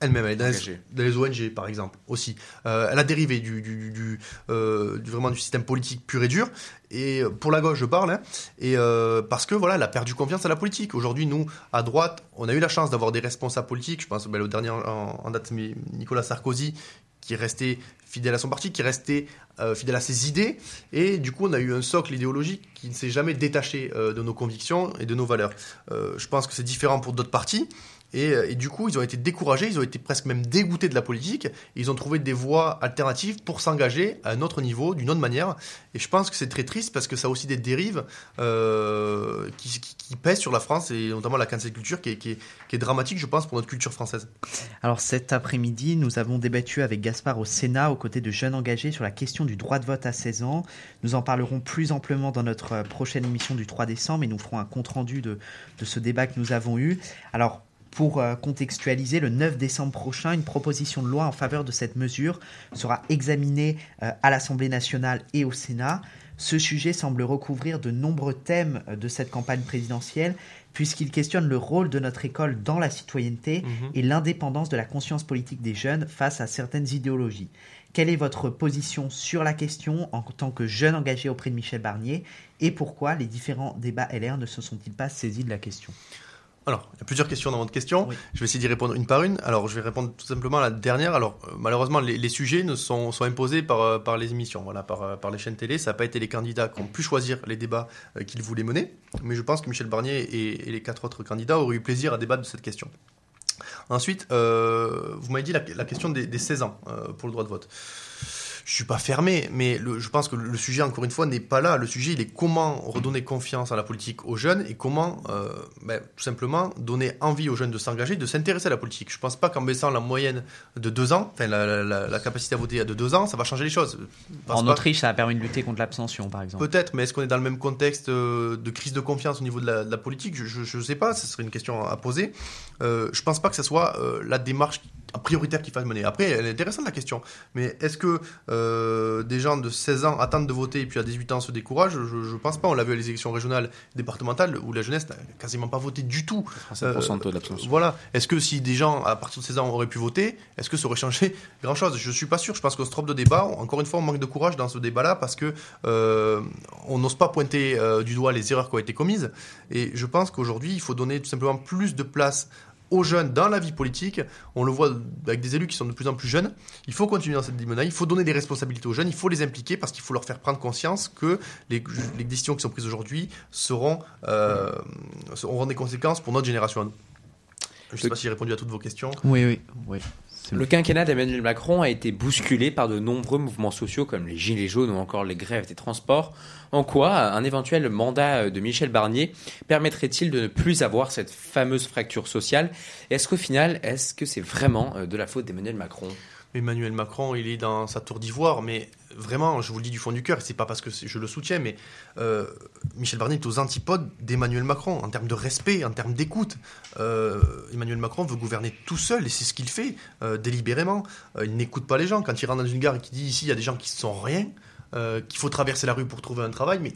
elle-même. Elle est dans les, ONG, par exemple, aussi. Euh, elle a dérivé du, du, du, euh, du, vraiment du système politique pur et dur. Et pour la gauche, je parle. Hein, et euh, parce que voilà, elle a perdu confiance à la politique. Aujourd'hui, nous, à droite, on a eu la chance d'avoir des responsables politiques. Je pense ben, au dernier en, en date, Nicolas Sarkozy, qui est resté fidèle à son parti, qui est resté euh, fidèle à ses idées, et du coup on a eu un socle idéologique qui ne s'est jamais détaché euh, de nos convictions et de nos valeurs. Euh, je pense que c'est différent pour d'autres partis, et, et, du coup, ils ont été découragés, ils ont été presque même dégoûtés de la politique. ils ont trouvé des voies alternatives pour s'engager à un autre niveau, d'une autre manière. Et je pense que c'est très triste parce que ça a aussi des dérives euh, qui, pèsent sur la France et notamment la cancel culture qui est, dramatique, je pense, pour notre culture française. Alors cet après-midi, nous avons débattu avec Gaspard au Sénat aux côtés de jeunes engagés sur la question du droit de vote à 16 ans. Nous en parlerons plus amplement dans notre prochaine émission du 3 décembre et nous ferons un compte-rendu de, de ce débat que nous avons eu. Alors pour euh, contextualiser, le 9 décembre prochain, une proposition de loi en faveur de cette mesure sera examinée euh, à l'Assemblée nationale et au Sénat. Ce sujet semble recouvrir de nombreux thèmes euh, de cette campagne présidentielle, puisqu'il questionne le rôle de notre école dans la citoyenneté mmh. et l'indépendance de la conscience politique des jeunes face à certaines idéologies. Quelle est votre position sur la question en tant que jeune engagé auprès de Michel Barnier et pourquoi les différents débats LR ne se sont-ils pas saisis de la question? Alors, il y a plusieurs questions dans votre question. Oui. Je vais essayer d'y répondre une par une. Alors, je vais répondre tout simplement à la dernière. Alors, euh, malheureusement, les, les, sujets ne sont, sont imposés par, euh, par les émissions, voilà, par, euh, par les chaînes télé. Ça n'a pas été les candidats qui ont pu choisir les débats qu'ils voulaient mener. Mais je pense que Michel Barnier et, et, les quatre autres candidats auraient eu plaisir à débattre de cette question. Ensuite, vous m'avez dit la, la, question des, des 16 ans pour le droit de vote je suis pas fermé, mais le, je pense que le sujet, encore une fois, n'est pas là. Le sujet, il est comment redonner confiance à la politique aux jeunes et comment, euh, ben, tout simplement, donner envie aux jeunes de s'engager, de s'intéresser à la politique. Je pense pas qu'en baissant la moyenne de deux ans, enfin la, la, la, capacité à voter de deux ans, ça va changer les choses. En Autriche, ça a permis de lutter contre l'abstention, par exemple. Peut-être, mais est-ce qu'on est dans le même contexte euh, de crise de confiance au niveau de la, de la politique? Je ne sais pas, ce serait une question à poser. Euh, je pense pas que ce soit euh, la démarche prioritaire qu'il fasse mener. Après, elle est intéressante la question. Mais est-ce que euh, des gens de 16 ans attendent de voter et puis à 18 ans se découragent? Je ne pense pas. On l'a vu à les élections régionales, départementales, où la jeunesse n'a quasiment pas voté du tout. 37% de taux d'abstention. Voilà. Est-ce que si des gens à partir de 16 ans auraient pu voter, est-ce que ça aurait changé grand-chose? Je ne suis pas sûr. Je pense qu'on se trompe de débat. Encore une fois, on manque de courage dans ce débat-là parce que euh, on n'ose pas pointer euh, du doigt les erreurs qui ont été commises. Et je pense qu'aujourd'hui, il faut donner tout simplement plus de place aux jeunes dans la vie politique. On le voit avec des élus qui sont de plus en plus jeunes. Il faut continuer dans cette dynamique. Il faut donner des responsabilités aux jeunes. Il faut les impliquer parce qu'il faut leur faire prendre conscience que les, les décisions qui sont prises aujourd'hui seront, euh, auront des conséquences pour notre génération. Je ne sais pas si j'ai répondu à toutes vos questions. Oui, oui, oui. Le quinquennat d'Emmanuel Macron a été bousculé par de nombreux mouvements sociaux comme les Gilets jaunes ou encore les grèves des transports. En quoi un éventuel mandat de Michel Barnier permettrait-il de ne plus avoir cette fameuse fracture sociale? Est-ce qu'au final, est-ce que c'est vraiment de la faute d'Emmanuel Macron? Emmanuel Macron, il est dans sa tour d'ivoire, mais vraiment, je vous le dis du fond du cœur, c'est pas parce que je le soutiens, mais euh, Michel Barnier est aux antipodes d'Emmanuel Macron en termes de respect, en termes d'écoute. Euh, Emmanuel Macron veut gouverner tout seul, et c'est ce qu'il fait euh, délibérément. il n'écoute pas les gens. Quand il rentre dans une gare et qu'il dit ici, il y a des gens qui ne sont rien, qu'il faut traverser la rue pour trouver un travail, mais,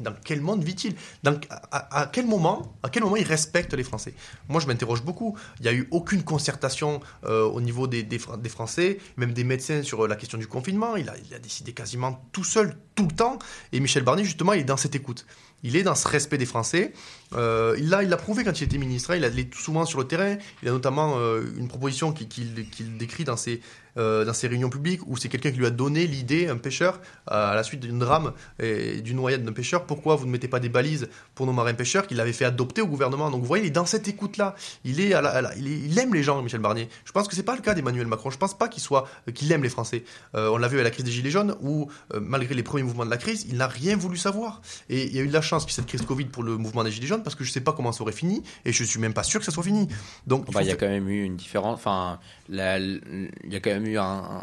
dans quel monde vit-il? À, à, quel moment, il respecte les Français? Moi, je m'interroge beaucoup. Il n'y a eu aucune concertation au niveau des, Français, même des médecins sur la question du confinement. Il a, il a décidé quasiment tout seul, tout le temps. Et Michel Barnier, justement, il est dans cette écoute. Il est dans ce respect des Français. Euh, il l'a prouvé quand il était ministre. Hein. il est souvent sur le terrain. Il a notamment euh, une proposition qu'il décrit dans ses, euh, dans ses réunions publiques où c'est quelqu'un qui lui a donné l'idée, un pêcheur, à la suite d'une drame et d'une noyade d'un pêcheur. Pourquoi vous ne mettez pas des balises pour nos marins pêcheurs qu'il avait fait adopter au gouvernement? Donc vous voyez, il est dans cette écoute-là. Il, il, aime les gens, Michel Barnier. Je pense que c'est pas le cas d'Emmanuel Macron. Je pense pas qu'il soit aime les Français. on l'a vu à la crise des Gilets jaunes où, malgré les premiers mouvements de la crise, il n'a rien voulu savoir. Et il y a eu de la chance que cette crise Covid pour le mouvement des Gilets jaunes parce que je sais pas comment ça aurait fini et je suis même pas sûr que ça soit fini. Donc il, y a quand même eu une différence. Enfin, il y a quand même eu un,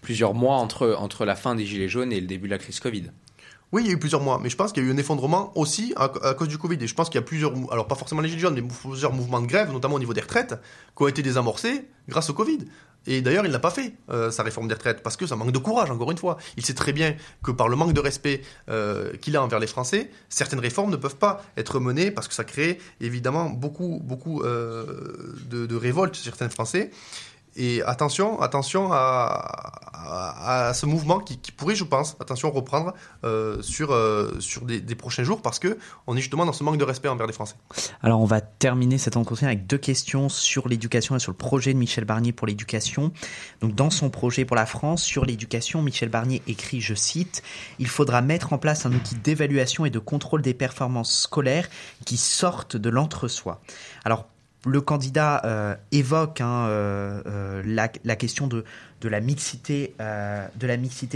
plusieurs mois entre entre la fin des Gilets jaunes et le début de la crise Covid. Oui, il y a eu plusieurs mois, mais je pense qu'il y a eu un effondrement aussi à, cause du Covid. Et je pense qu'il y a plusieurs, alors pas forcément les Gilets jaunes, mais plusieurs mouvements de grève, notamment au niveau des retraites, qui ont été désamorcés grâce au Covid. Et d'ailleurs, il n'a pas fait euh, sa réforme des retraites parce que ça manque de courage, encore une fois. Il sait très bien que par le manque de respect euh, qu'il a envers les Français, certaines réformes ne peuvent pas être menées parce que ça crée évidemment beaucoup, beaucoup euh, de, de révoltes chez certains Français. Et attention, attention à, ce mouvement qui, qui, pourrait, je pense, attention, reprendre euh, sur, euh, sur des, des, prochains jours parce que on est justement dans ce manque de respect envers les Français. Alors, on va terminer cet entretien avec deux questions sur l'éducation et sur le projet de Michel Barnier pour l'éducation. Donc, dans son projet pour la France sur l'éducation, Michel Barnier écrit, je cite, Il faudra mettre en place un outil d'évaluation et de contrôle des performances scolaires qui sortent de l'entre-soi. Alors, le candidat euh, évoque hein, euh, euh, la, question de, la mixité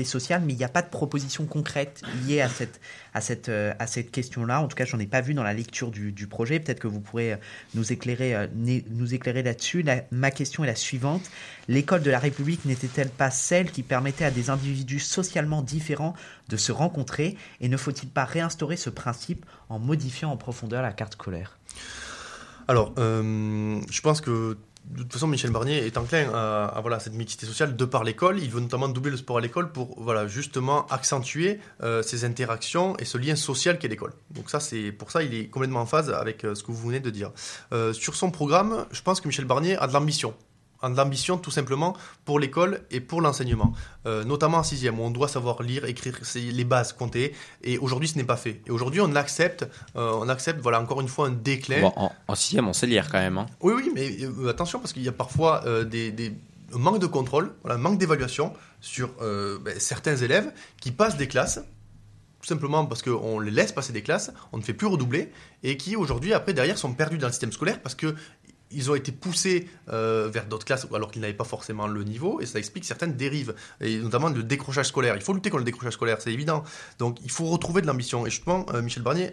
sociale, mais il n'y a pas de proposition concrète liée à cette question-là. En tout cas, j'en ai pas vu dans la lecture du, du projet. Peut-être que vous pourrez nous éclairer nous éclairer là-dessus. ma question est la suivante l'école de la République n'était-elle pas celle qui permettait à des individus socialement différents de se rencontrer? Et ne faut-il pas réinstaurer ce principe en modifiant en profondeur la carte scolaire? Alors, euh, je pense que de toute façon, Michel Barnier est enclin à, cette mixité sociale de par l'école. Il veut notamment doubler le sport à l'école pour voilà, justement accentuer euh, ces interactions et ce lien social qu'est l'école. Donc ça, c'est pour ça il est complètement en phase avec euh, ce que vous venez de dire. sur son programme, je pense que Michel Barnier a de l'ambition en ambition tout simplement pour l'école et pour l'enseignement, euh, notamment en sixième où on doit savoir lire, écrire, les bases, compter. Et aujourd'hui, ce n'est pas fait. Et aujourd'hui, on accepte, euh, on accepte, voilà, encore une fois, un déclin. en, sixième, on sait lire quand même. Hein. Oui, oui, mais euh, attention parce qu'il y a parfois des, des un manque de contrôle, voilà, un manque d'évaluation sur ben, certains élèves qui passent des classes tout simplement parce qu'on les laisse passer des classes, on ne fait plus redoubler, et qui aujourd'hui, après, derrière, sont perdus dans le système scolaire parce que ils ont été poussés euh, vers d'autres classes alors qu'ils n'avaient pas forcément le niveau et ça explique certaines dérives et notamment le décrochage scolaire. Il faut lutter contre le décrochage scolaire, c'est évident. Donc il faut retrouver de l'ambition et justement euh, Michel Barnier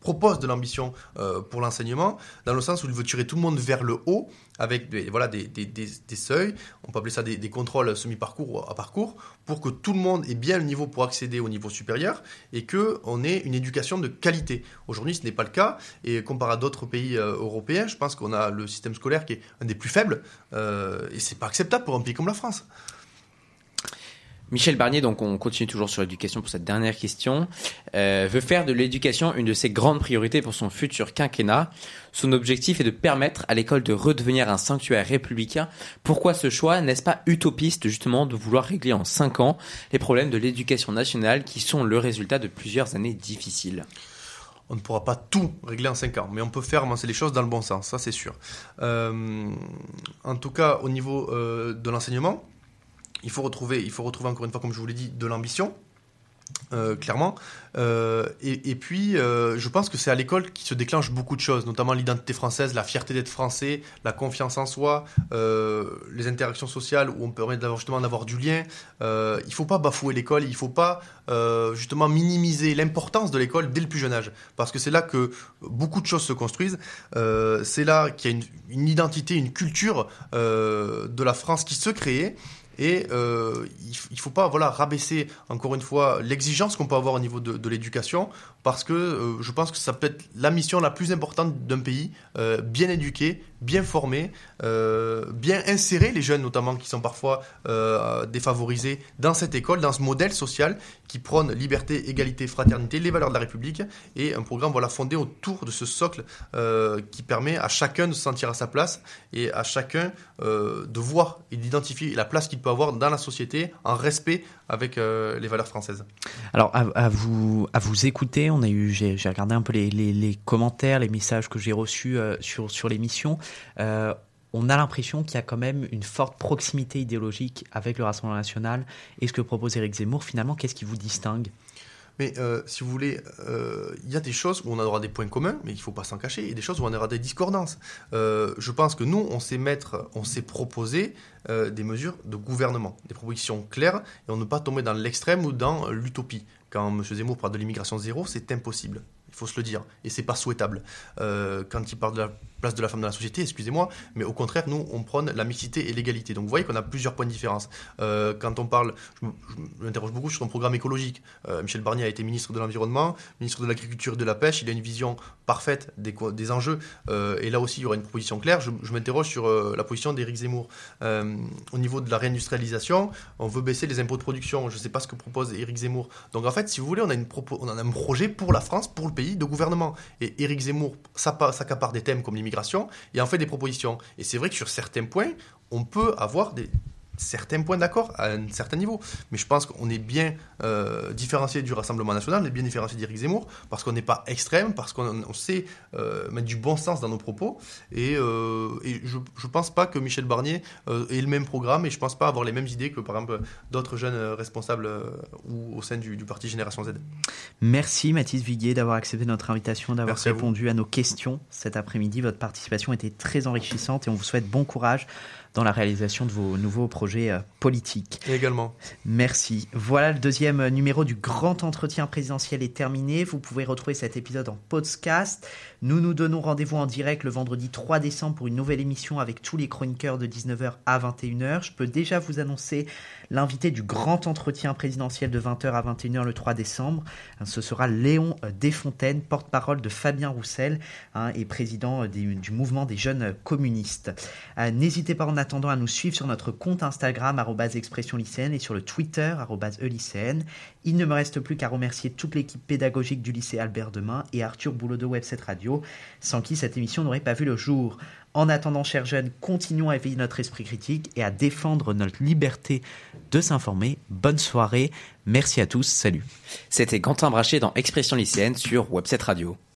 propose de l'ambition euh, pour l'enseignement, dans le sens où il veut tirer tout le monde vers le haut, avec des, voilà, des, des, seuils, on peut appeler ça des, contrôles semi-parcours ou à parcours, pour que tout le monde ait bien le niveau pour accéder au niveau supérieur et qu'on ait une éducation de qualité. Aujourd'hui, ce n'est pas le cas, et comparé à d'autres pays euh, européens, je pense qu'on a le système scolaire qui est un des plus faibles, euh, et c'est pas acceptable pour un pays comme la France. Michel Barnier, donc on continue toujours sur l'éducation pour cette dernière question, euh, veut faire de l'éducation une de ses grandes priorités pour son futur quinquennat. Son objectif est de permettre à l'école de redevenir un sanctuaire républicain. Pourquoi ce choix? N'est-ce pas utopiste justement de vouloir régler en cinq ans les problèmes de l'éducation nationale qui sont le résultat de plusieurs années difficiles? On ne pourra pas tout régler en 5 ans, mais on peut faire avancer les choses dans le bon sens, ça c'est sûr. Euh, en tout cas, au niveau euh, de l'enseignement, il faut retrouver, il faut retrouver encore une fois, comme je vous l'ai dit, de l'ambition. Euh, clairement. Euh, et, puis, euh, je pense que c'est à l'école qui se déclenche beaucoup de choses, notamment l'identité française, la fierté d'être français, la confiance en soi, les interactions sociales où on permet d'avoir, justement d'avoir du lien. il ne faut pas bafouer l'école, il ne faut pas justement minimiser l'importance de l'école dès le plus jeune âge, parce que c'est là que beaucoup de choses se construisent. c'est là qu'il y a une, une, identité, une culture de la France qui se crée. Et euh, il ne faut pas voilà, rabaisser, encore une fois, l'exigence qu'on peut avoir au niveau de, de l'éducation, parce que euh, je pense que ça peut être la mission la plus importante d'un pays, euh, bien éduqué, bien formé, euh, bien insérer les jeunes notamment qui sont parfois défavorisés dans cette école, dans ce modèle social qui prône liberté, égalité, fraternité, les valeurs de la République, et un programme fondé autour de ce socle qui permet à chacun de se sentir à sa place et à chacun de voir et d'identifier la place qu'il peut avoir dans la société en respect avec les valeurs françaises. Alors à, vous, à vous écouter, on a eu, j'ai regardé un peu les, commentaires, les messages que j'ai reçus sur, sur l'émission. Euh, on a l'impression qu'il y a quand même une forte proximité idéologique avec le Rassemblement national et ce que propose Éric Zemmour. Finalement, qu'est-ce qui vous distingue? Mais euh, si vous voulez, euh, il y a des choses où on aura des points communs, mais il ne faut pas s'en cacher, et des choses où on aura des discordances. je pense que nous, on sait mettre, on sait proposer des mesures de gouvernement, des propositions claires, et on ne pas tomber dans l'extrême ou dans l'utopie. Quand M. Zemmour parle de l'immigration zéro, c'est impossible. Il faut se le dire. Et c'est pas souhaitable. quand il parle de la place de la femme dans la société, excusez-moi, mais au contraire, nous, on prône la mixité et l'égalité. Donc vous voyez qu'on a plusieurs points de différence. Euh, quand on parle, je, m'interroge beaucoup sur son programme écologique. Euh, Michel Barnier a été ministre de l'Environnement, ministre de l'Agriculture et de la Pêche, il a une vision parfaite des, enjeux, euh, et là aussi, il y aura une proposition claire. Je, m'interroge sur la position d'Éric Zemmour. au niveau de la réindustrialisation, on veut baisser les impôts de production. Je ne sais pas ce que propose Éric Zemmour. Donc en fait, si vous voulez, on a, a un projet pour la France, pour le pays, de gouvernement. Et Éric Zemmour s'accapare des thèmes comme et en fait des propositions. Et c'est vrai que sur certains points, on peut avoir des, certains points d'accord à un certain niveau. Mais je pense qu'on est bien euh, différencié du Rassemblement national, on est bien différencié d'Éric Zemmour, parce qu'on n'est pas extrême, parce qu'on sait euh, mettre du bon sens dans nos propos. Et, euh, je ne pense pas que Michel Barnier ait le même programme, et je ne pense pas avoir les mêmes idées que, par exemple, d'autres jeunes responsables ou au sein du, parti Génération Z. Merci Mathis Viguier d'avoir accepté notre invitation, d'avoir répondu à, à nos questions cet après-midi. Votre participation était très enrichissante et on vous souhaite bon courage dans la réalisation de vos nouveaux projets euh, politiques. également. Merci. Voilà, le deuxième euh, numéro du grand entretien présidentiel est terminé. Vous pouvez retrouver cet épisode en podcast. Nous nous donnons rendez-vous en direct le vendredi 3 décembre pour une nouvelle émission avec tous les chroniqueurs de 19h à 21h. Je peux déjà vous annoncer l'invité du grand entretien présidentiel de 20h à 21h le 3 décembre. Hein, ce sera Léon euh, Desfontaines, porte-parole de Fabien Roussel hein, et président euh, du mouvement des jeunes communistes. Euh, n'hésitez pas en attendant à nous suivre sur notre compte Instagram expression lycéenne et sur le Twitter e Il ne me reste plus qu'à remercier toute l'équipe pédagogique du lycée Albert Demain et Arthur Boulot de Web7 Radio, sans qui cette émission n'aurait pas vu le jour. En attendant, chers jeunes, continuons à éveiller notre esprit critique et à défendre notre liberté de s'informer. Bonne soirée. Merci à tous. Salut. C'était Quentin Brachet dans Expression lycéenne sur Webset Radio.